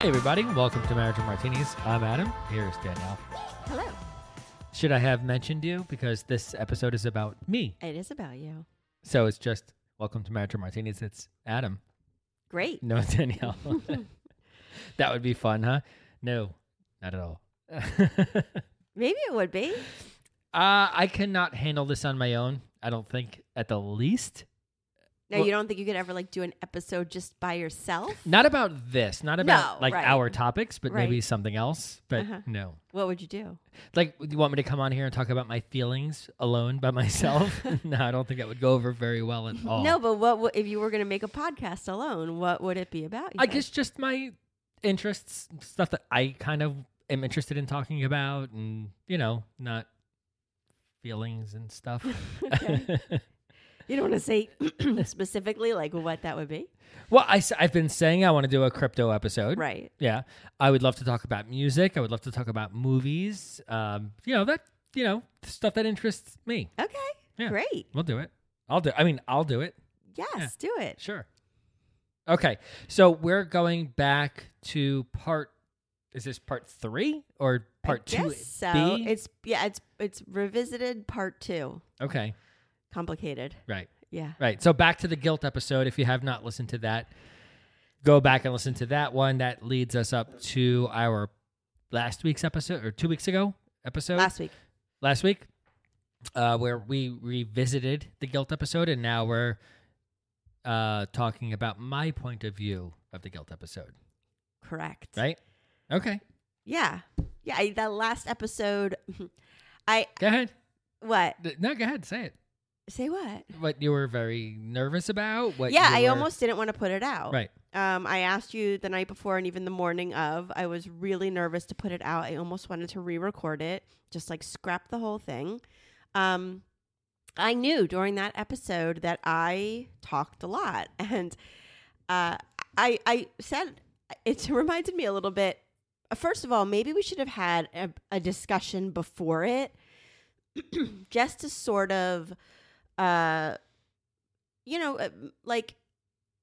Hey everybody, welcome to Marriage and Martinis. I'm Adam. Here's Danielle. Hello. Should I have mentioned you because this episode is about me? It is about you. So it's just welcome to Marriage and Martinis. It's Adam, Great. no Danielle. that would be fun, huh? No, not at all. uh, Maybe it would be. I cannot handle this on my own. I don't think, at the least. Now, Well- you don't think you could ever like do an episode just by yourself? Not about this, not about No, like right. our topics, but maybe something else. But Uh-huh. no. What would you do? Like, do you want me to come on here and talk about my feelings alone by myself? no, I don't think that would go over very well at all. No, but what would- if you were going to make a podcast alone? What would it be about? you I think? guess just my interests, stuff that I kind of am interested in talking about, and you know, not feelings and stuff. You don't want to say specifically like what that would be, well, I, have been saying I want to do a crypto episode. right? Yeah, I would love to talk about music. I would love to talk about movies. Um, you know that you know stuff that interests me. Okay. Yeah. Great. We'll do it. I'll do. I mean, I'll do it. Yes, do it. Sure. Okay, so we're going back to part. Is this part three or part I two? so B? it's yeah, it's it's revisited part two. okay. Complicated. Right. Yeah. Right. So back to the guilt episode. If you have not listened to that, go back and listen to that one. That leads us up to our last week's episode or two weeks ago episode. Last week. last week, uh, where we revisited the guilt episode, and now we're uh, talking about my point of view of the guilt episode. Correct. Right? Okay. Yeah. Yeah. I, that last episode, I Go ahead. what No, go ahead. Say it. Say what? What you were very nervous about? What? yeah, I were- almost didn't want to put it out. Right. Um, I asked you the night before and even the morning of. I was really nervous to put it out. I almost wanted to re-record it, just like scrap the whole thing. Um, I knew during that episode that I talked a lot, and uh, I I said it reminded me a little bit. First of all, maybe we should have had a, a discussion before it, just to sort of, uh, you know, uh, like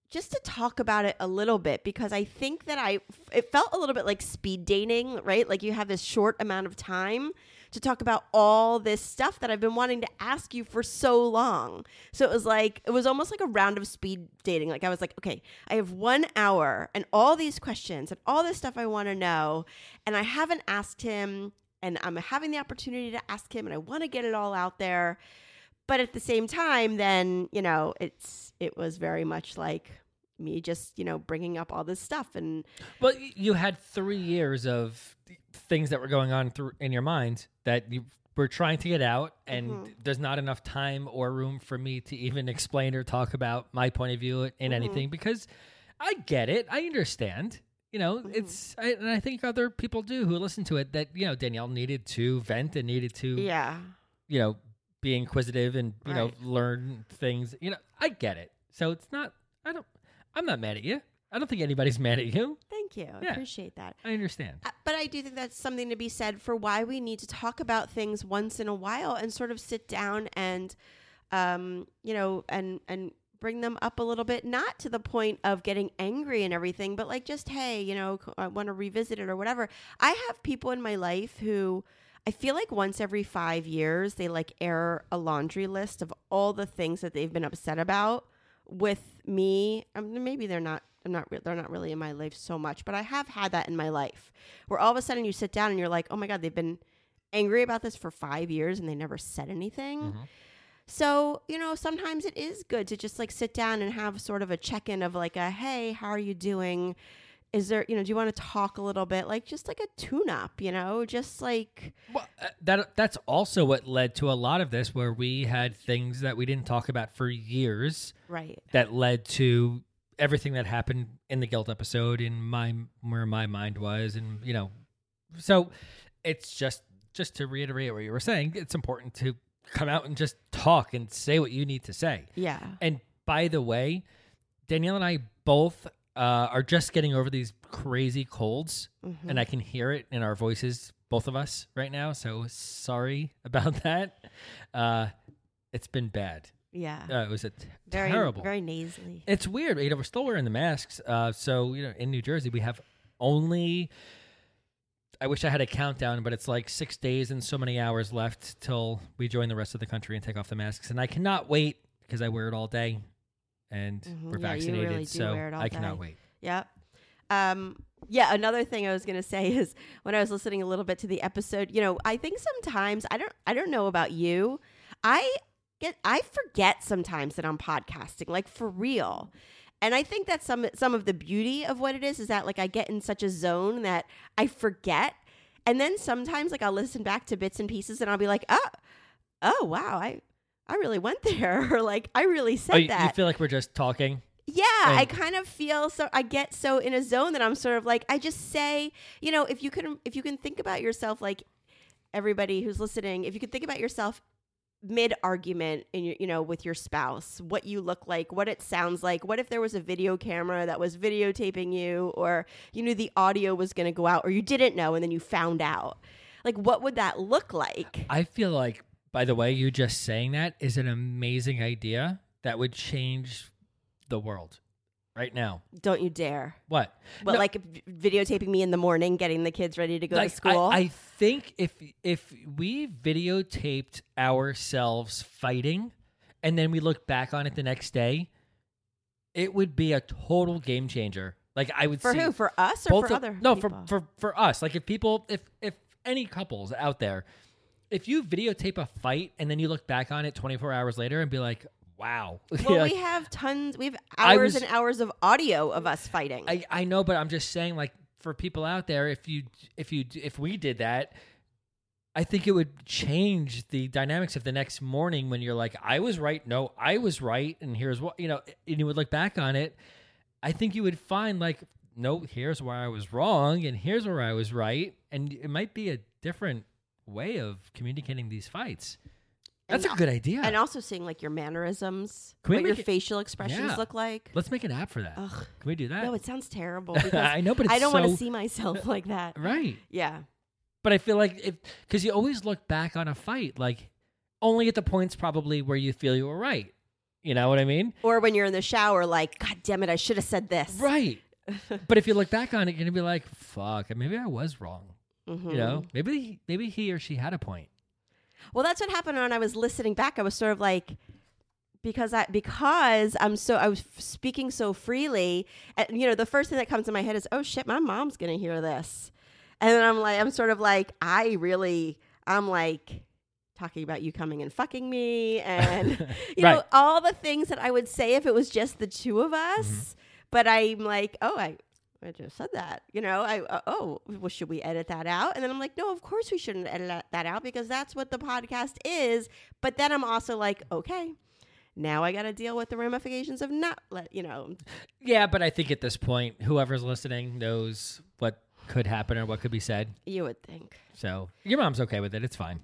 just to talk about it a little bit because I think that I it felt a little bit like speed dating, right? Like you have this short amount of time to talk about all this stuff that I've been wanting to ask you for so long. So it was like it was almost like a round of speed dating. Like I was like, okay, I have 1 hour and all these questions and all this stuff I want to know and I haven't asked him and I'm having the opportunity to ask him and I want to get it all out there but at the same time then you know it's it was very much like me just you know bringing up all this stuff and Well, you had three years of things that were going on through in your mind that you were trying to get out, and Mhm. there's not enough time or room for me to even explain or talk about my point of view in Mhm. anything because I get it, I understand. You know, Mhm. it's I, and I think other people do who listen to it that you know Danielle needed to vent and needed to yeah you know be inquisitive and you know Right. learn things. You know, I get it. So it's not. I don't. I'm not mad at you. I don't think anybody's mad at you. Thank you. I Yeah. appreciate that. I understand. Uh, But I do think that's something to be said for why we need to talk about things once in a while and sort of sit down and, um, you know, and and bring them up a little bit, not to the point of getting angry and everything, but like just hey, you know, I want to revisit it or whatever. I have people in my life who. I feel like once every five years, they like air a laundry list of all the things that they've been upset about with me. I mean, maybe they're not. I'm not. Re- they're not really in my life so much, but I have had that in my life, where all of a sudden you sit down and you're like, "Oh my god, they've been angry about this for five years and they never said anything." Mhm. So you know, sometimes it is good to just like sit down and have sort of a check in of like a, "Hey, how are you doing?" Is there, you know, do you want to talk a little bit? Like just like a tune up, you know, just like Well, uh, that that's also what led to a lot of this, where we had things that we didn't talk about for years right, that led to everything that happened in the guilt episode, in my where my mind was, and you know, so it's just just to reiterate what you were saying. It's important to come out and just talk and say what you need to say. yeah, And by the way, Danielle and I both uh, are just getting over these crazy colds, Mhm. and I can hear it in our voices, both of us right now. So sorry about that. Uh, it's been bad. yeah, Uh, it was a t- very terrible. very nasally. It's weird. You know, we're still wearing the masks. Uh, so you know, in New Jersey, we have only. I wish I had a countdown, but it's like six days and so many hours left till we join the rest of the country and take off the masks. And I cannot wait because I wear it all day, and Mhm. we're Yeah, vaccinated, really so wear it all I cannot day. wait. Yep. Um, yeah, another thing I was gonna say is when I was listening a little bit to the episode, you know, I think sometimes I don't I don't know about you. I get I forget sometimes that I'm podcasting, like for real. And I think that's some some of the beauty of what it is is that like I get in such a zone that I forget. And then sometimes like I'll listen back to bits and pieces and I'll be like, oh, oh wow, I I really went there or like I really said Oh, you, that. you feel like we're just talking? Yeah, I kind of feel so I get so in a zone that I'm sort of like I just say, you know, if you can if you can think about yourself like everybody who's listening, if you could think about yourself mid argument in your you know with your spouse, what you look like, what it sounds like, what if there was a video camera that was videotaping you or you knew the audio was going to go out or you didn't know and then you found out. Like what would that look like? I feel like, by the way, you just saying that is an amazing idea that would change the world right now. Don't you dare. What? But No. like videotaping me in the morning getting the kids ready to go Like, to school. I, I think if if we videotaped ourselves fighting and then we look back on it the next day, it would be a total game changer. Like I would For who? For us or for of- other? no people? for for for us. Like if people if if any couples out there, if you videotape a fight and then you look back on it 24 hours later and be like, wow. Well, Like, we have tons. We have hours was- and hours of audio of us fighting. I, I know, but I'm just saying, like, for people out there, if you if you if we did that, I think it would change the dynamics of the next morning when you're like, I was right, no, I was right, and here's what you know, and you would look back on it. I think you would find like, no, here's where I was wrong, and here's where I was right, and it might be a different way of communicating these fights. That's And- a good idea. and also seeing like your mannerisms, Can we what your it- facial expressions Yeah. look like. Let's make an app for that. Ugh. Can we do that? No, it sounds terrible I know, but it's I don't want to see myself like that. right. Yeah. But I feel like if because you always look back on a fight like only at the points probably where you feel you were right. You know what I mean? Or when you're in the shower, like, God damn it, I should have said this. Right. but if you look back on it, you're gonna be like, "Fuck, maybe I was wrong." Mhm. You know, maybe maybe he or she had a point. Well, that's what happened when I was listening back. I was sort of like, because I because I'm so I was speaking so freely, and you know, the first thing that comes to my head is, oh shit, my mom's gonna hear this, and then I'm like, I'm sort of like, I really, I'm like talking about you coming and fucking me, and you know, all the things that I would say if it was just the two of us, Mm-hmm. but I'm like, oh, I. I just said that, you know. I uh, oh, well, should we edit that out? And then I'm like, no, of course we shouldn't edit that- that out because that's what the podcast is. But then I'm also like, okay, now I got to deal with the ramifications of not let you know. Yeah, but I think at this point, whoever's listening knows what could happen or what could be said. You would think, So your mom's okay with it. It's fine.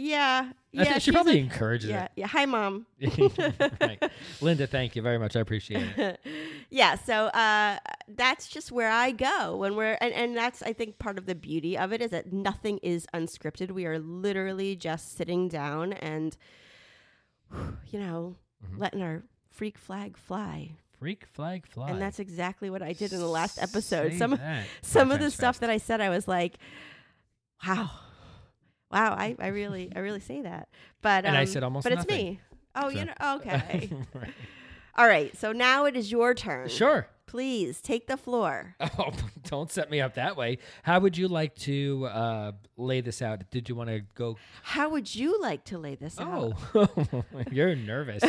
Yeah. Yeah. she probably encourages yeah. Yeah. Hi, mom. right. Linda, thank you very much. I appreciate it. yeah so uh that's just where i go when we're and, and that's i think part of the beauty of it is that nothing is unscripted we are literally just sitting down and you know Mhm. letting our freak flag fly Freak flag fly. and that's exactly what i did in the last episode Say some that. some of the stuff that i said i was like wow wow i, I really i really say that but And I um, said almost but nothing. it's me oh So- you know okay Right. all right so now it is your turn Sure. please take the floor Oh, don't set me up that way. How would you like to uh, lay this out? Did you want to go? How would you like to lay this out? Oh, you're nervous.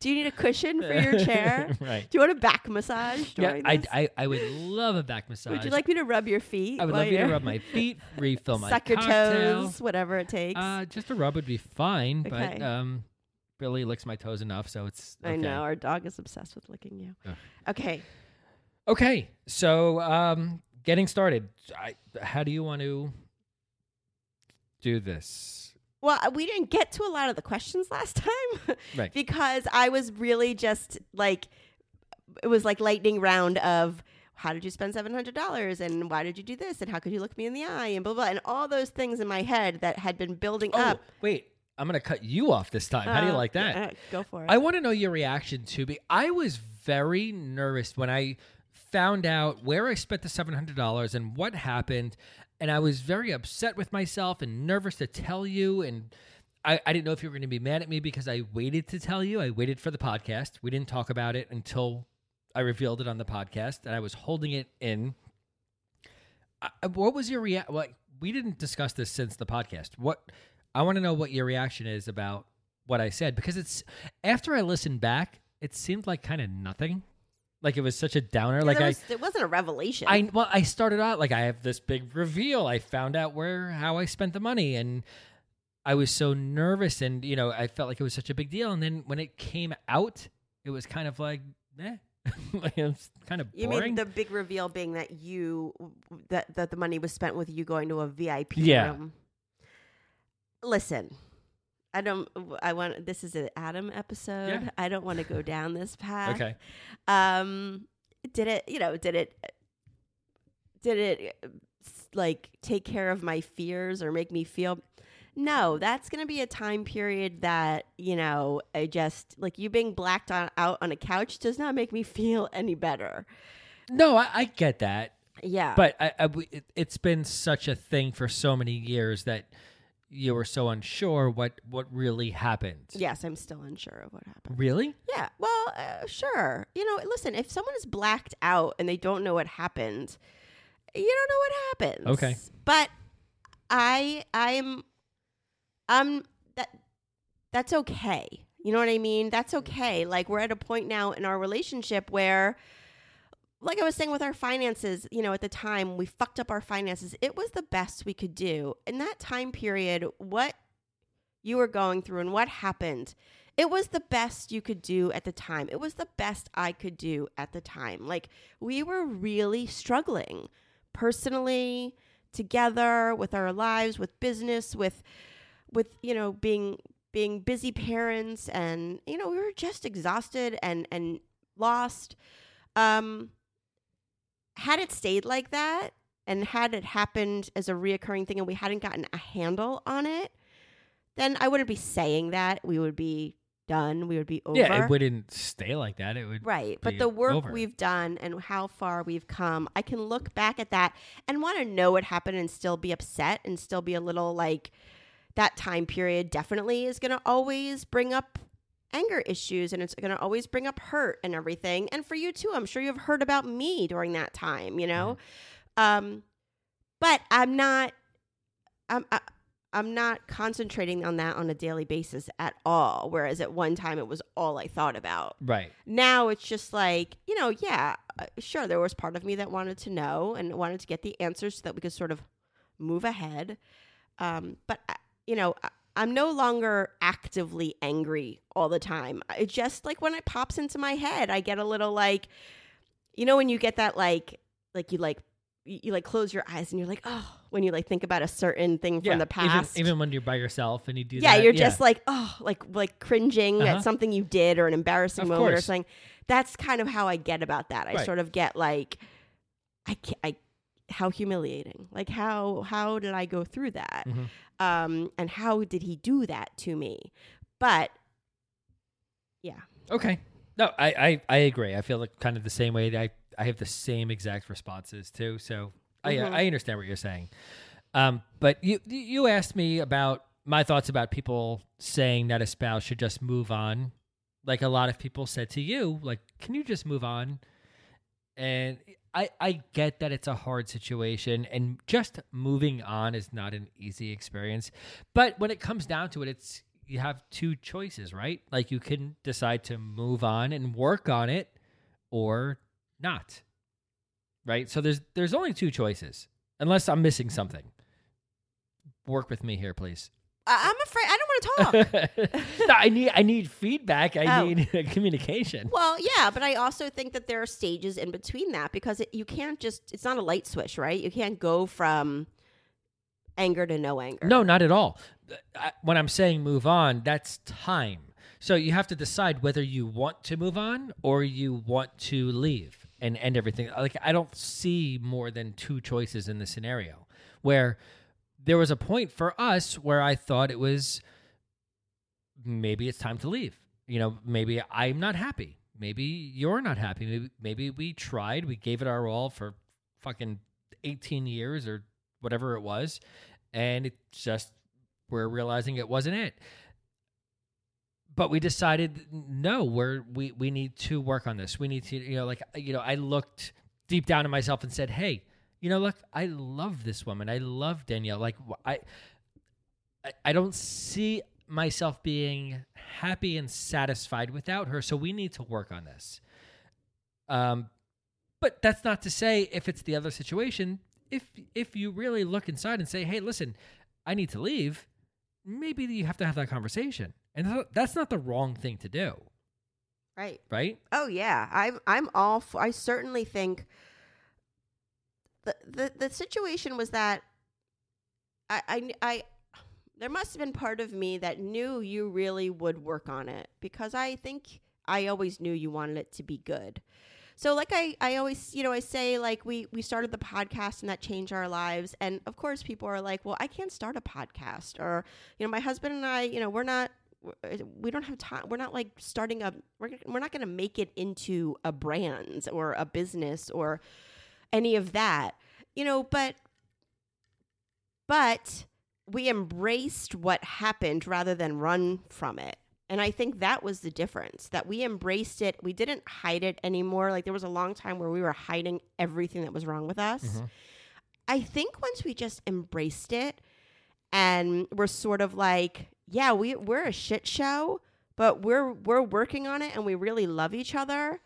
Do you need a cushion for your chair? right. Do you want a back massage Yeah, I. I, I would love a back massage. would you like me to rub your feet? I would love you to rub my feet, refill my suck your cocktail. toes, whatever it takes. Uh, just a rub would be fine, Okay. but um, Billy licks my toes enough, so it's. Okay. I know our dog is obsessed with licking you. Ugh. Okay, Okay, so um, getting started. I, how do you want to do this? Well, uh, we didn't get to a lot of the questions last time, Right. Because I was really just like, it was like lightning round of. How did you spend seven hundred dollars, and why did you do this, and how could you look me in the eye, and blah blah, and all those things in my head that had been building Oh, up. wait. I'm going to cut you off this time. How do you Uh, like that? uh, go for it. I want to know your reaction to me. I was very nervous when I found out where I spent the $700 and what happened. And I was very upset with myself and nervous to tell you. And I, I didn't know if you were going to be mad at me because I waited to tell you. I waited for the podcast. We didn't talk about it until I revealed it on the podcast. And I was holding it in. I, what was your reaction? Like, we didn't discuss this since the podcast. What I want to know what your reaction is about what I said because it's after I listened back, it seemed like kind of nothing. Like it was such a downer. Like there I, it wasn't a revelation. I well, I started out like I have this big reveal. I found out where how I spent the money, and I was so nervous, and you know, I felt like it was such a big deal. And then when it came out, it was kind of like, eh, like it was kind of you mean the big reveal being that you that that the money was spent with you going to a VIP Yeah. room? Listen, I don't. I want. This is an Adam episode. Yeah. I don't want to go down this path. okay, Um, did it? You know, did it? Did it like take care of my fears or make me feel? No, that's going to be a time period that you know. I just like you being blacked on, out on a couch does not make me feel any better. no, I, I get that. Yeah, but I, I it's been such a thing for so many years that you were so unsure what what really happened. yes, I'm still unsure of what happened. Really? Yeah, well, uh, sure. You know, listen, if someone is blacked out and they don't know what happened, you don't know what happens. Okay. But I I'm I'm that that's okay. You know what I mean? That's okay. Like we're at a point now in our relationship where like I was saying with our finances, you know, at the time we fucked up our finances. It was the best we could do. In that time period, what you were going through and what happened, it was the best you could do at the time. It was the best I could do at the time. Like we were really struggling personally, together, with our lives, with business, with with, you know, being being busy parents and you know, we were just exhausted and and lost. Um had it stayed like that and had it happened as a reoccurring thing and we hadn't gotten a handle on it, then I wouldn't be saying that. We would be done. We would be over. Yeah, it wouldn't stay like that. It would. Right. But the work over. we've done and how far we've come, I can look back at that and want to know what happened and still be upset and still be a little like that time period definitely is going to always bring up anger issues and it's going to always bring up hurt and everything. And for you too, I'm sure you've heard about me during that time, you know? Um but I'm not I'm I, I'm not concentrating on that on a daily basis at all whereas at one time it was all I thought about Right. now it's just like you know yeah uh, sure there was part of me that wanted to know and wanted to get the answers so that we could sort of move ahead um, but I- you know I, i'm no longer actively angry all the time it just like when it pops into my head i get a little like you know when you get that like like you like you, you like close your eyes and you're like oh when you like think about a certain thing from the past. Even, even when you're by yourself and you do yeah, that. you're just like, oh, like like cringing Uh-huh. at something you did or an embarrassing Of moment or something. That's kind of how I get about that. I Right. sort of get like, I can't, I, how humiliating. Like how how did I go through that? Mhm. Um, and how did he do that to me? But yeah, Okay. No, I, I, I agree. I feel like kind of the same way. I, I have the same exact responses too. So I, Mhm. I understand what you're saying. Um, but you, you asked me about my thoughts about people saying that a spouse should just move on. Like a lot of people said to you, like, can you just move on? And I, I get that it's a hard situation and just moving on is not an easy experience. But when it comes down to it, it's you have two choices, right? Like you can decide to move on and work on it or not. Right? So there's there's only two choices. Unless I'm missing something. Work with me here, please. I'm afraid want to talk. no, I need I need feedback. I Oh. need communication. Well, yeah, but I also think that there are stages in between that because it, you can't just, it's not a light switch, right? You can't go from anger to no anger. No, not at all. I, when I'm saying move on, that's time. So you have to decide whether you want to move on or you want to leave and end everything. Like I don't see more than two choices in the scenario where there was a point for us where I thought it was maybe it's time to leave. You know, maybe I'm not happy. Maybe you're not happy. Maybe, maybe we tried, we gave it our all for fucking 18 years or whatever it was, and it just we're realizing it wasn't it. But we decided no, we're we we need to work on this. We need to, you know, like you know, I looked deep down in myself and said, "Hey, you know, look, I love this woman. I love Danielle. Like I I, I don't see myself being happy and satisfied without her. So we need to work on this. Um, but that's not to say if it's the other situation, if if you really look inside and say, "Hey, listen, I need to leave," maybe you have to have that conversation, and that's not the wrong thing to do, Right. right? Oh yeah, I'm I'm all. I certainly think the the the situation was that I I I there must have been part of me that knew you really would work on it because I think I always knew you wanted it to be good. So like I, I always you know I say like we we started the podcast and that changed our lives and of course people are like well I can't start a podcast or you know my husband and I you know we're not uh, we don't have time we're not like starting a we're, we're not going to make it into a brand or a business or any of that you know but but we embraced what happened rather than run from it. And i think that was the difference that we embraced it. We didn't hide it anymore. Like there was a long time where we were hiding everything that was wrong with us. Mhm. i think once we just embraced it and we're sort of like yeah we, we're a shit show but we're we're working on it and we really love each other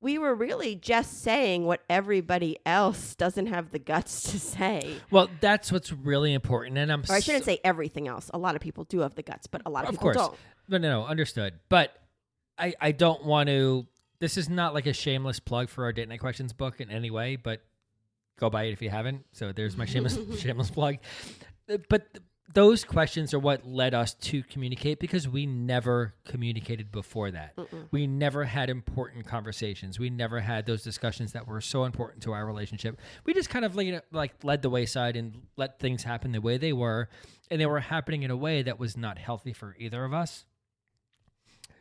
we were really just saying what everybody else doesn't have the guts to say Well, that's what's really important, and I'm. or I shouldn't say everything else. A lot of people do have the guts, but a lot of, Of people course. don't. No, no, no, understood. But I, I don't want to. This is not like a shameless plug for our date night questions book in any way, but go buy it if you haven't. So there's my shameless shameless plug. Uh, But those questions are what led us to communicate because we never communicated before that. We never had important conversations. We never had those discussions that were so important to our relationship. We just kind of like, you know, like led the wayside and let things happen the way they were, and they were happening in a way that was not healthy for either of us.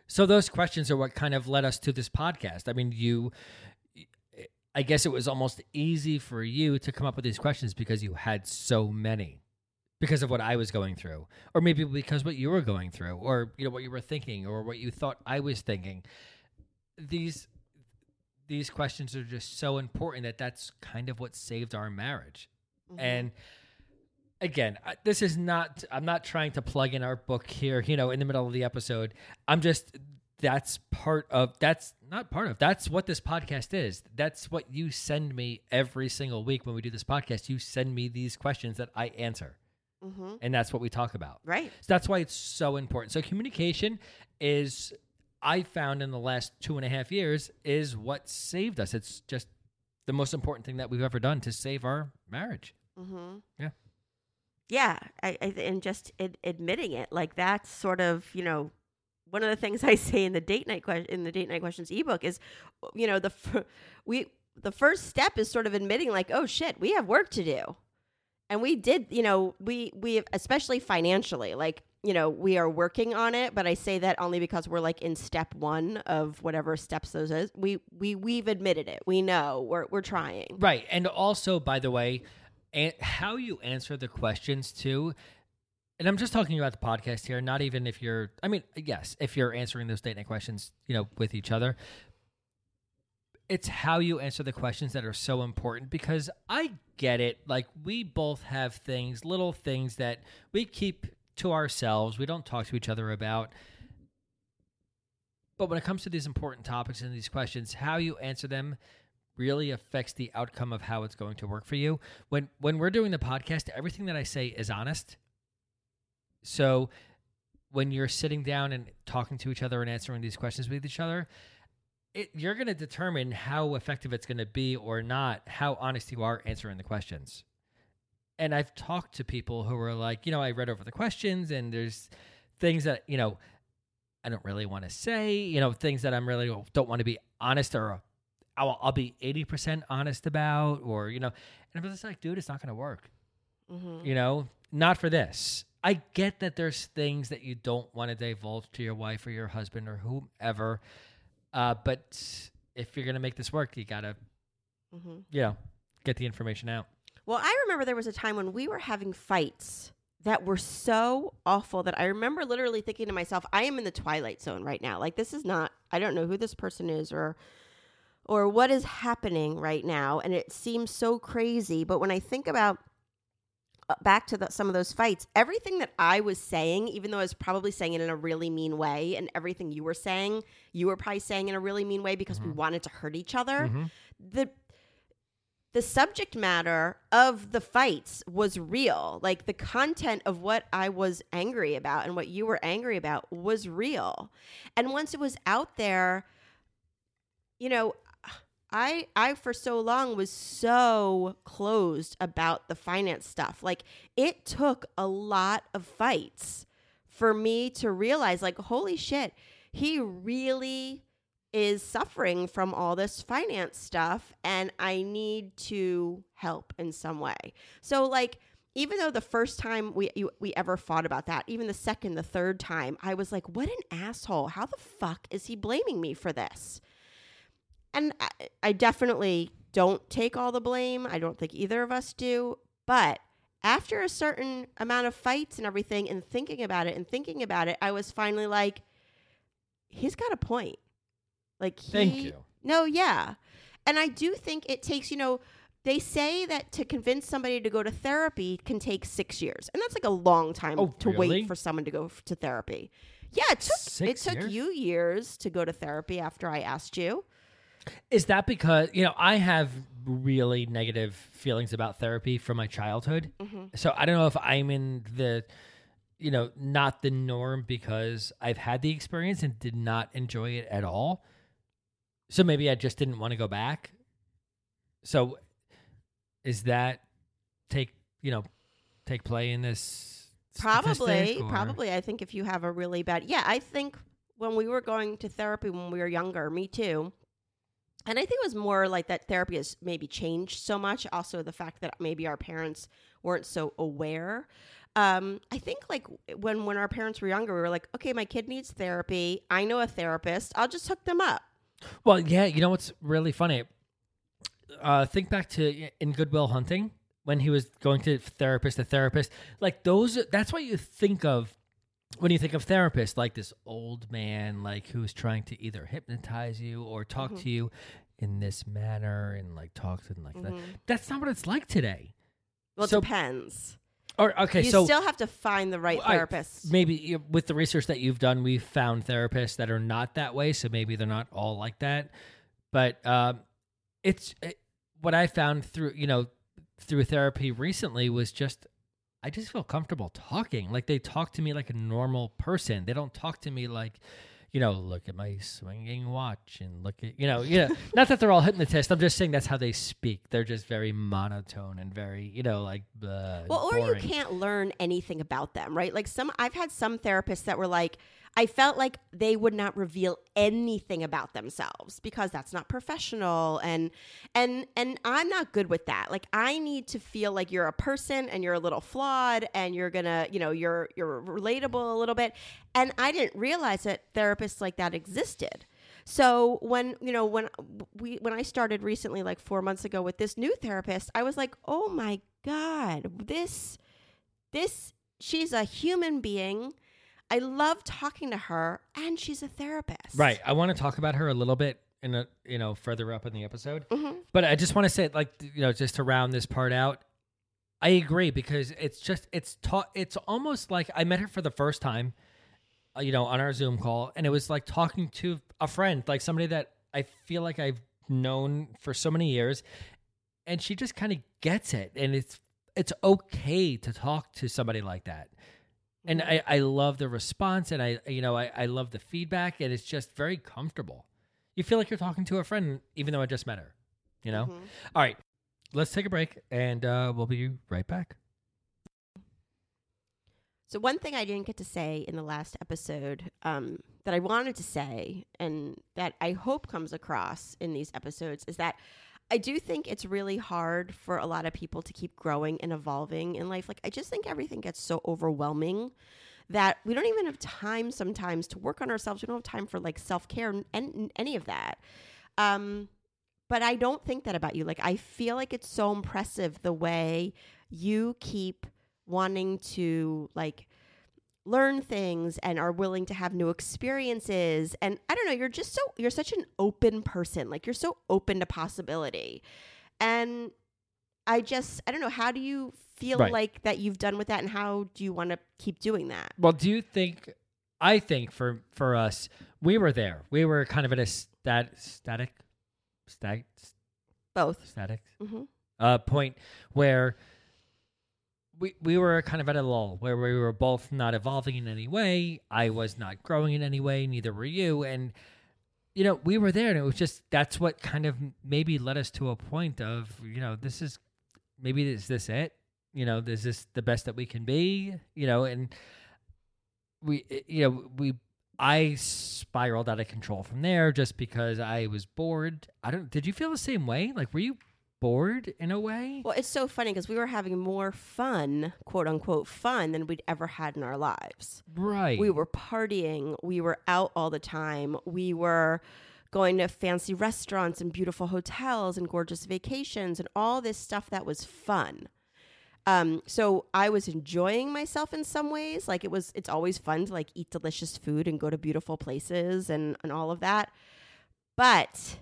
So those questions are what kind of led us to this podcast. I mean, you I guess it was almost easy for you to come up with these questions because you had so many. Because of what I was going through, or maybe because what you were going through, or you know what you were thinking, or what you thought I was thinking. These these questions are just so important that that's kind of what saved our marriage. Mm-hmm. And again, this is not, I'm not trying to plug in our book here, you know, in the middle of the episode. I'm just, that's part of, that's not part of, that's what this podcast is. That's what you send me every single week when we do this podcast. You send me these questions that I answer. Mm-hmm. And that's what we talk about. Right. So that's why it's so important. So communication is, I found in the last two and a half years, is what saved us. It's just the most important thing that we've ever done to save our marriage. Mm-hmm. Yeah. Yeah, I, I and just ad- admitting it, like that's sort of you know one of the things I say in the date night question in the date night questions ebook is, you know, the f- we the first step is sort of admitting like, oh shit, we have work to do, and we did, you know, we we especially financially, like you know, we are working on it, but I say that only because we're like in step one of whatever steps those is. We we we've admitted it. We know we're we're trying. Right. And also, by the way, and how you answer the questions too. And I'm just talking about the podcast here, not even if you're, I mean, yes, if you're answering those date night questions, you know, with each other. It's how you answer the questions that are so important because I get it. Like, we both have things, little things that we keep to ourselves, we don't talk to each other about. But when it comes to these important topics and these questions, how you answer them really affects the outcome of how it's going to work for you. When when we're doing the podcast, everything that I say is honest. So when you're sitting down and talking to each other and answering these questions with each other, it, you're going to determine how effective it's going to be or not, how honest you are answering the questions. And I've talked to people who are like, you know, I read over the questions and there's things that, you know, I don't really want to say, you know, things that I'm really don't want to be honest or I'll, I'll be 80% honest about, or, you know, and I'm just like, dude, it's not going to work. Mm-hmm. You know, not for this. I get that there's things that you don't want to divulge to your wife or your husband or whomever. Uh, but if you're going to make this work, you got to, Mm-hmm. you know, get the information out. Well, I remember there was a time when we were having fights that were so awful that I remember literally thinking to myself, I am in the twilight zone right now. Like this is not I don't know who this person is or or what is happening right now and it seems so crazy, but when I think about back to the, some of those fights, everything that I was saying, even though I was probably saying it in a really mean way, and everything you were saying, you were probably saying in a really mean way because we wanted to hurt each other. Mhm. The the subject matter of the fights was real. Like the content of what I was angry about and what you were angry about was real. And once it was out there, you know, I I for so long was so closed about the finance stuff. Like it took a lot of fights for me to realize like holy shit, he really is suffering from all this finance stuff and I need to help in some way. So like even though the first time we you, we ever fought about that, even the second, the third time, I was like, "What an asshole! How the fuck is he blaming me for this?" And I, I definitely don't take all the blame. I don't think either of us do. But after a certain amount of fights and everything, and thinking about it and thinking about it, I was finally like, he's got a point. Like, he, Thank you. No, yeah. And I do think it takes, you know, they say that to convince somebody to go to therapy can take six years. And that's like a long time Oh, to really? wait for someone to go f- to therapy. Yeah, it took Six it took years? you years to go to therapy after I asked you. Is that because, you know, I have really negative feelings about therapy from my childhood. Mm-hmm. So I don't know if I'm in the, you know, not the norm because I've had the experience and did not enjoy it at all. So maybe I just didn't want to go back. So is that take, you know, take play in this? Probably, probably. I think if you have a really bad, yeah, I think when we were going to therapy when we were younger, me too. And I think it was more like that therapy has maybe changed so much. Also, the fact that maybe our parents weren't so aware. Um, I think like when when our parents were younger, we were like, okay, my kid needs therapy. I know a therapist. I'll just hook them up. Well, yeah, you know what's really funny? Uh, think back to in Good Will Hunting when he was going to therapist to therapist. Like those, that's what you think of when you think of therapist, like this old man, like who's trying to either hypnotize you or talk Mm-hmm. to you in this manner and like talk to them like that. Mhm. That's not what it's like today. Well, it depends. Or okay, you so still have to find the right Well, I- therapist. maybe with the research that you've done, we've found therapists that are not that way. So maybe they're not all like that. But um, it's it, what I found through you know through therapy recently was just I just feel comfortable talking. Like they talk to me like a normal person. They don't talk to me like you know, look at my swinging watch and look at, you know, you know, not that they're all hypnotists. I'm just saying that's how they speak. They're just very monotone and very, you know, like, blah, Well, or boring. you can't learn anything about them, right? Like some I've had some therapists that were like I felt like they would not reveal anything about themselves because that's not professional and and and I'm not good with that. Like I need to feel like you're a person and you're a little flawed and you're going to, you know, you're you're relatable a little bit. And I didn't realize that therapists like that existed. So when you know when we when I started recently, like four months ago, with this new therapist, I was like, oh my god, this this she's a human being. I love talking to her, and she's a therapist. Right. I want to talk about her a little bit in a, you know, further up in the episode. hmm But I just want to say, like, you know, just to round this part out, I agree because it's just it's taught. It's almost like I met her for the first time, uh, you know, on our Zoom call, and it was like talking to a friend, like somebody that I feel like I've known for so many years, and she just kind of gets it, and it's it's okay to talk to somebody like that. And I, I love the response, and I, you know, I, I love the feedback, and it's just very comfortable. You feel like you're talking to a friend, even though I just met her. You know. Mhm. All right, let's take a break, and uh, we'll be right back. So one thing I didn't get to say in the last episode um, that I wanted to say, and that I hope comes across in these episodes, is that I do think it's really hard for a lot of people to keep growing and evolving in life. Like I just think everything gets so overwhelming that we don't even have time sometimes to work on ourselves. We don't have time for like self care and, and any of that. Um, but I don't think that about you. Like I feel like it's so impressive the way you keep wanting to like learn things and are willing to have new experiences and i don't know you're just so you're such an open person like you're so open to possibility and i just i don't know how do you feel Right. like that you've done with that and how do you want to keep doing that Well, do you think? I think for for us, we were there. We were kind of at a stat, static, static, both static hmm uh, point where we we were kind of at a lull where we were both not evolving in any way. I was not growing in any way. Neither were you. And you know, we were there, and it was just that's what kind of maybe led us to a point of you know, this is maybe is this it? You know, is this the best that we can be? You know, and we eh, you know we I spiraled out of control from there just because I was bored. I don't. Did you feel the same way? Like, were you bored in a way? well it's so funny because we were having more fun quote unquote fun than we'd ever had in our lives Right. We were partying. We were out all the time. We were going to fancy restaurants and beautiful hotels and gorgeous vacations and all this stuff that was fun. Um, so I was enjoying myself in some ways. Like it was, it's always fun to like eat delicious food and go to beautiful places and, and all of that. But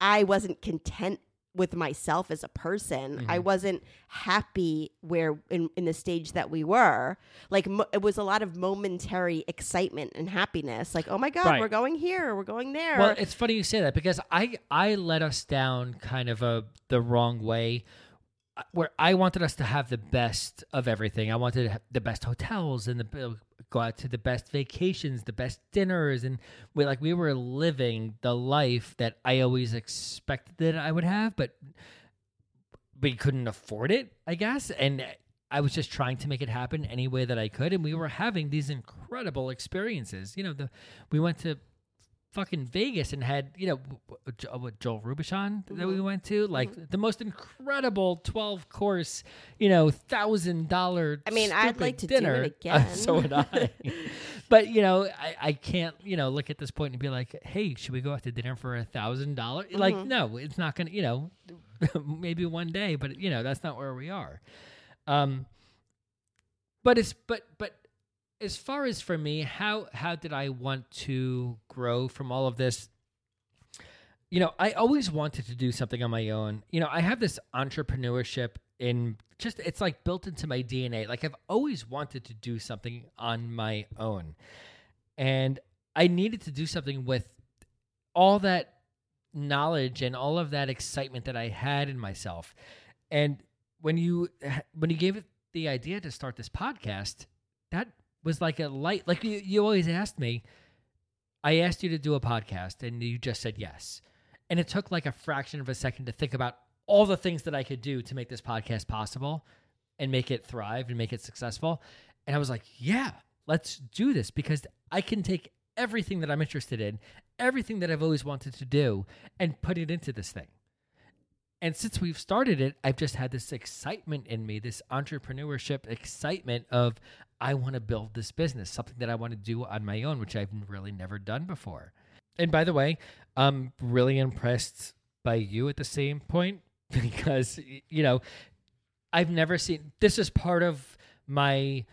I wasn't content with myself as a person. I Mhm. wasn't happy where in, in the stage that we were. Like mo- it was a lot of momentary excitement and happiness. Like, oh my god, Right. we're going here, we're going there. Well, it's funny you say that because I I let us down kind of a the wrong way. uh, Where I wanted us to have the best of everything. I wanted the best hotels and the go out to the best vacations, the best dinners, and we like we were living the life that I always expected that I would have, but we couldn't afford it, I guess. And I was just trying to make it happen any way that I could, and we were having these incredible experiences. You know, the we went to fucking Vegas and had you know Jo- what Joël Robuchon that we Mhm. went to, like the most incredible twelve course, you know, thousand dollar. I mean, I'd like to do it dinner. again. so would I. but you know, I, I can't you know look at this point and be like, hey, should we go out to dinner for a thousand dollars? Like, Mhm. no, it's not gonna. You know, maybe one day, but you know, that's not where we are. Um, but it's but but as far as for me, how how did I want to grow from all of this? You know, I always wanted to do something on my own. You know, I have this entrepreneurship in just it's like built into my DNA. Like I've always wanted to do something on my own. And I needed to do something with all that knowledge and all of that excitement that I had in myself. And when you when you gave it the idea to start this podcast, that was like a light like you, you always asked me I asked you to do a podcast and you just said yes. And it took like a fraction of a second to think about all the things that I could do to make this podcast possible and make it thrive and make it successful. And I was like, yeah, let's do this because I can take everything that I'm interested in, everything that I've always wanted to do, and put it into this thing. And since we've started it, I've just had this excitement in me, this entrepreneurship excitement of I want to build this business, something that I want to do on my own, which I've really never done before. And by the way, I'm really impressed by you at the same point because, you know, I've never seen this is part of my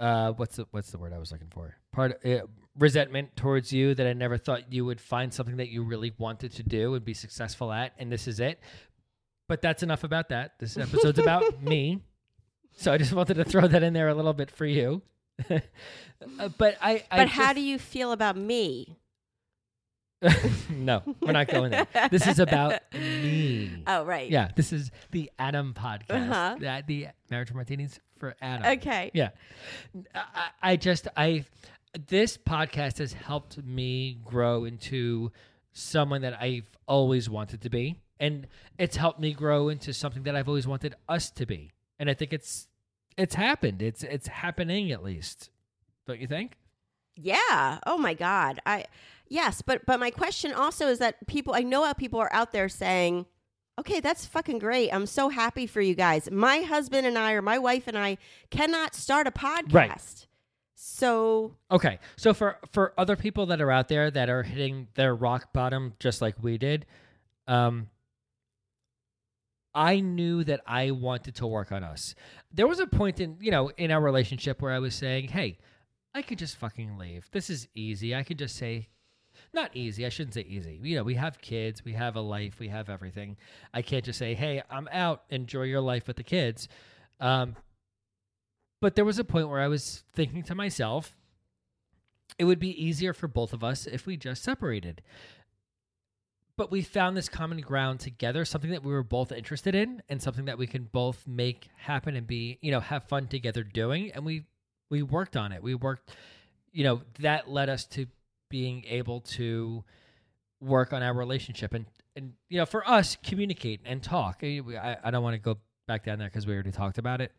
uh what's the what's the word I was looking for? Part uh, resentment towards you that I never thought you would find something that you really wanted to do and be successful at and this is it. But that's enough about that. This episode's about me. So I just wanted to throw that in there a little bit for you. uh, but I, I But how just- do you feel about me? no, we're not going there. This is about me. Oh, right. Yeah, this is the Adam podcast. Uh-huh. The, the marriage martinis for Adam. Okay. Yeah, I, I just I this podcast has helped me grow into someone that I've always wanted to be, and it's helped me grow into something that I've always wanted us to be. And I think it's it's happened. It's it's happening at least. Don't you think? Yeah. Oh my God. I yes, but but my question also is that people I know how people are out there saying, Okay, that's fucking great. I'm so happy for you guys. My husband and I or my wife and I cannot start a podcast. Right. So Okay. So for for other people that are out there that are hitting their rock bottom just like we did, um I knew that I wanted to work on us. There was a point in, you know, in our relationship where I was saying, "Hey, I could just fucking leave. This is easy. I could just say not easy. I shouldn't say easy. You know, we have kids, we have a life, we have everything. I can't just say, "Hey, I'm out. Enjoy your life with the kids." Um but there was a point where I was thinking to myself, it would be easier for both of us if we just separated. But we found this common ground together, something that we were both interested in and something that we can both make happen and be, you know, have fun together doing. And we we worked on it. We worked, you know, that led us to being able to work on our relationship and and you know, for us, communicate and talk. I, I don't want to go back down there because we already talked about it.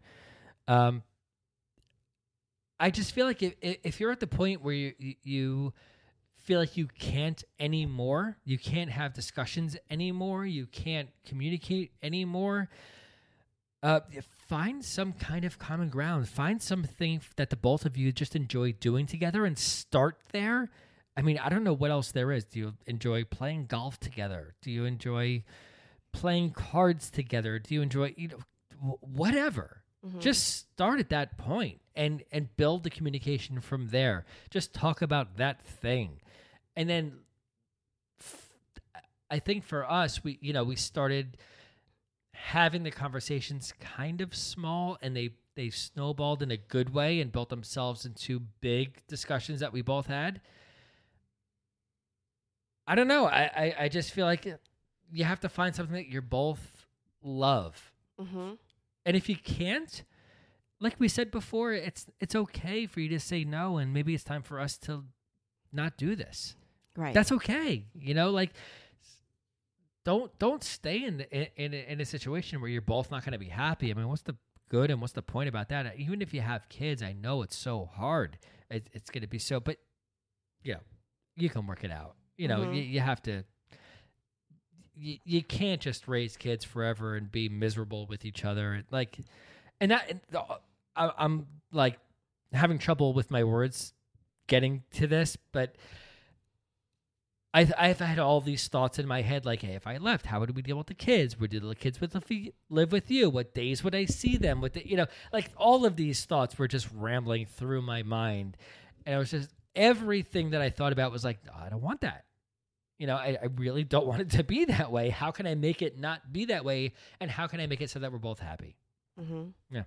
Um, I just feel like if if you're at the point where you you feel like you can't anymore, you can't have discussions anymore, you can't communicate anymore, uh, find some kind of common ground. Find something that the both of you just enjoy doing together and start there. I mean, I don't know what else there is. Do you enjoy playing golf together? Do you enjoy playing cards together? Do you enjoy you know whatever? Mhm. just start at that point and and build the communication from there. Just talk about that thing. And then f- i think for us we you know we started having the conversations kind of small and they they snowballed in a good way and built themselves into big discussions that we both had. I don't know. I i, I just feel like you have to find something that you're both love. Mhm. And if you can't, like we said before, it's it's okay for you to say no and maybe it's time for us to not do this. right. That's okay. You know, like don't don't stay in the, in in a, situation where you're both not going to be happy. I mean, what's the good and what's the point about that? Even if you have kids, I know it's so hard. It, it's going to be so, but yeah, you can work it out. You know, Mhm. you, you have to. You, you can't just raise kids forever and be miserable with each other. Like, and that and the- I, I'm like having trouble with my words getting to this, but I I've had all these thoughts in my head like, hey, if I left, how would we deal with the kids? Would the kids with the live with you? What days would I see them? With the, you know, like all of these thoughts were just rambling through my mind, and it was just everything that I thought about was like, I don't want that. You know, I, I really don't want it to be that way. How can I make it not be that way? And how can I make it so that we're both happy? Mm-hmm. Yeah.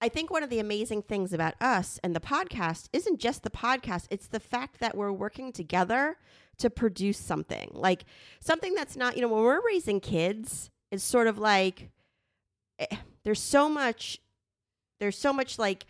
I think one of the amazing things about us and the podcast isn't just the podcast, it's the fact that we're working together to produce something. Like something that's not, you know, when we're raising kids, it's sort of like eh, there's so much there's so much like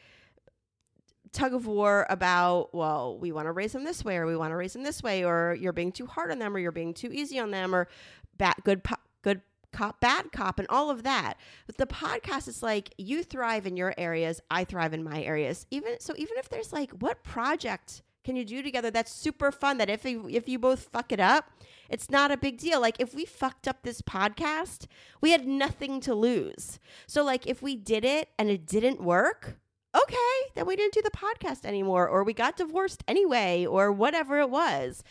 tug of war about well we want to raise them this way or we want to raise them this way or you're being too hard on them or you're being too easy on them or bad good good cop bad cop and all of that. But the podcast is like you thrive in your areas i thrive in my areas. Even so even if there's like what project can you do together that's super fun that if if you both fuck it up it's not a big deal. Like if we fucked up this podcast we had nothing to lose. So like if we did it and it didn't work okay, then we didn't do the podcast anymore, or we got divorced anyway, or whatever it was.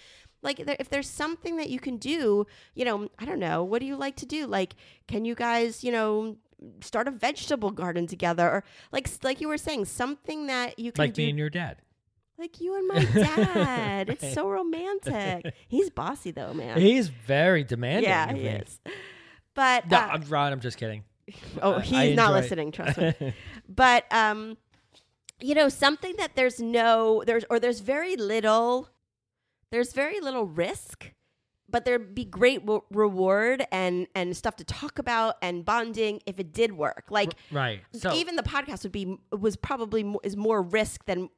Like, if there's something that you can do, you know, I don't know, what do you like to do? Like, can you guys, you know, start a vegetable garden together, or like, like you were saying, something that you can like do, me and your dad. like you and my dad. It's so romantic. He's bossy though, man. He's very demanding. yeah, he me. is. But No, uh, I'm Ron. I'm just kidding. oh, he's not enjoy it. listening. Trust me. but um you know something that there's no there's or there's very little there's very little risk but there'd be great w- reward and and stuff to talk about and bonding if it did work like right. So even the podcast would be was probably mo- is more risk than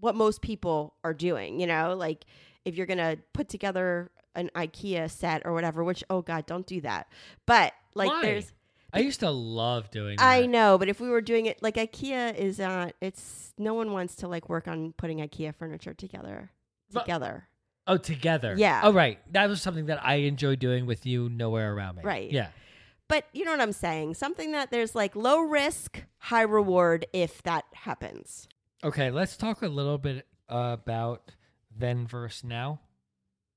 what most people are doing you know like if you're gonna put together an ikea set or whatever which oh god don't do that but like Why? there's I used to love doing. That. I know, but if we were doing it like IKEA is not it's no one wants to like work on putting IKEA furniture together. But- Together. Oh, together. Yeah. Oh, right. That was something that I enjoyed doing with you. Nowhere around me. Right. Yeah. But you know what I'm saying? Something that there's like low risk, high reward if that happens. Okay. Let's talk a little bit about then versus now.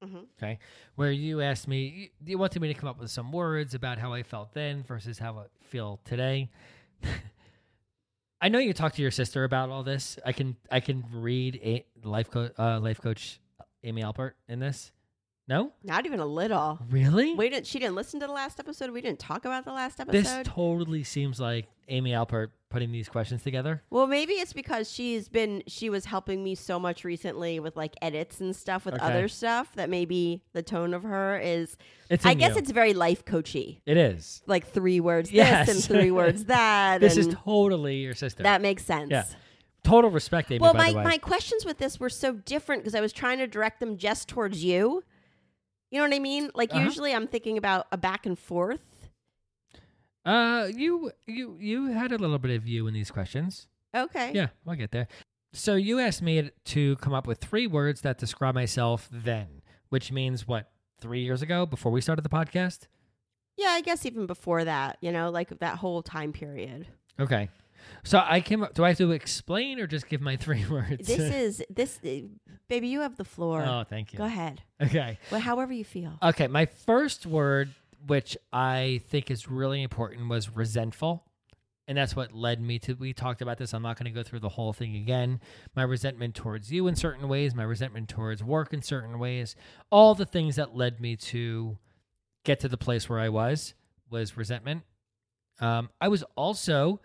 Mhm. Okay. Where you asked me, you you wanted me to come up with some words about how I felt then versus how I feel today. I know you talked to your sister about all this. I can I can read a life coach uh, life coach Amy Alpert in this. No, Not even a little. really. We didn't she didn't listen to the last episode. We didn't talk about the last episode. this totally seems like Amy Alpert putting these questions together. well, maybe it's because she's been she was helping me so much recently with like edits and stuff with Okay. other stuff that maybe the tone of her is It's. I guess you. it's very life coachy. It is. like three words Yes. this and three words that. This is totally your sister. that makes sense. Yeah. Total respect, Amy. Well, by my, my questions with this were so different because I was trying to direct them just towards you. You know what I mean? Like Uh-huh. usually I'm thinking about a back and forth. Uh, you you you had a little bit of you in these questions. Okay. Yeah, we'll get there. So you asked me to come up with three words that describe myself then, which means what? Three years ago, before we started the podcast. Yeah, I guess even before that, you know, like that whole time period. Okay. So I came. up Do I have to explain or just give my three words? This is this uh, baby, you have the floor. oh, thank you. Go ahead. Okay. Well, however you feel. Okay. My first word, which I think is really important, was resentful. And that's what led me to. We talked about this. I'm not going to go through the whole thing again. My resentment towards you in certain ways, my resentment towards work in certain ways, all the things that led me to get to the place where I was was resentment. Um, I was also,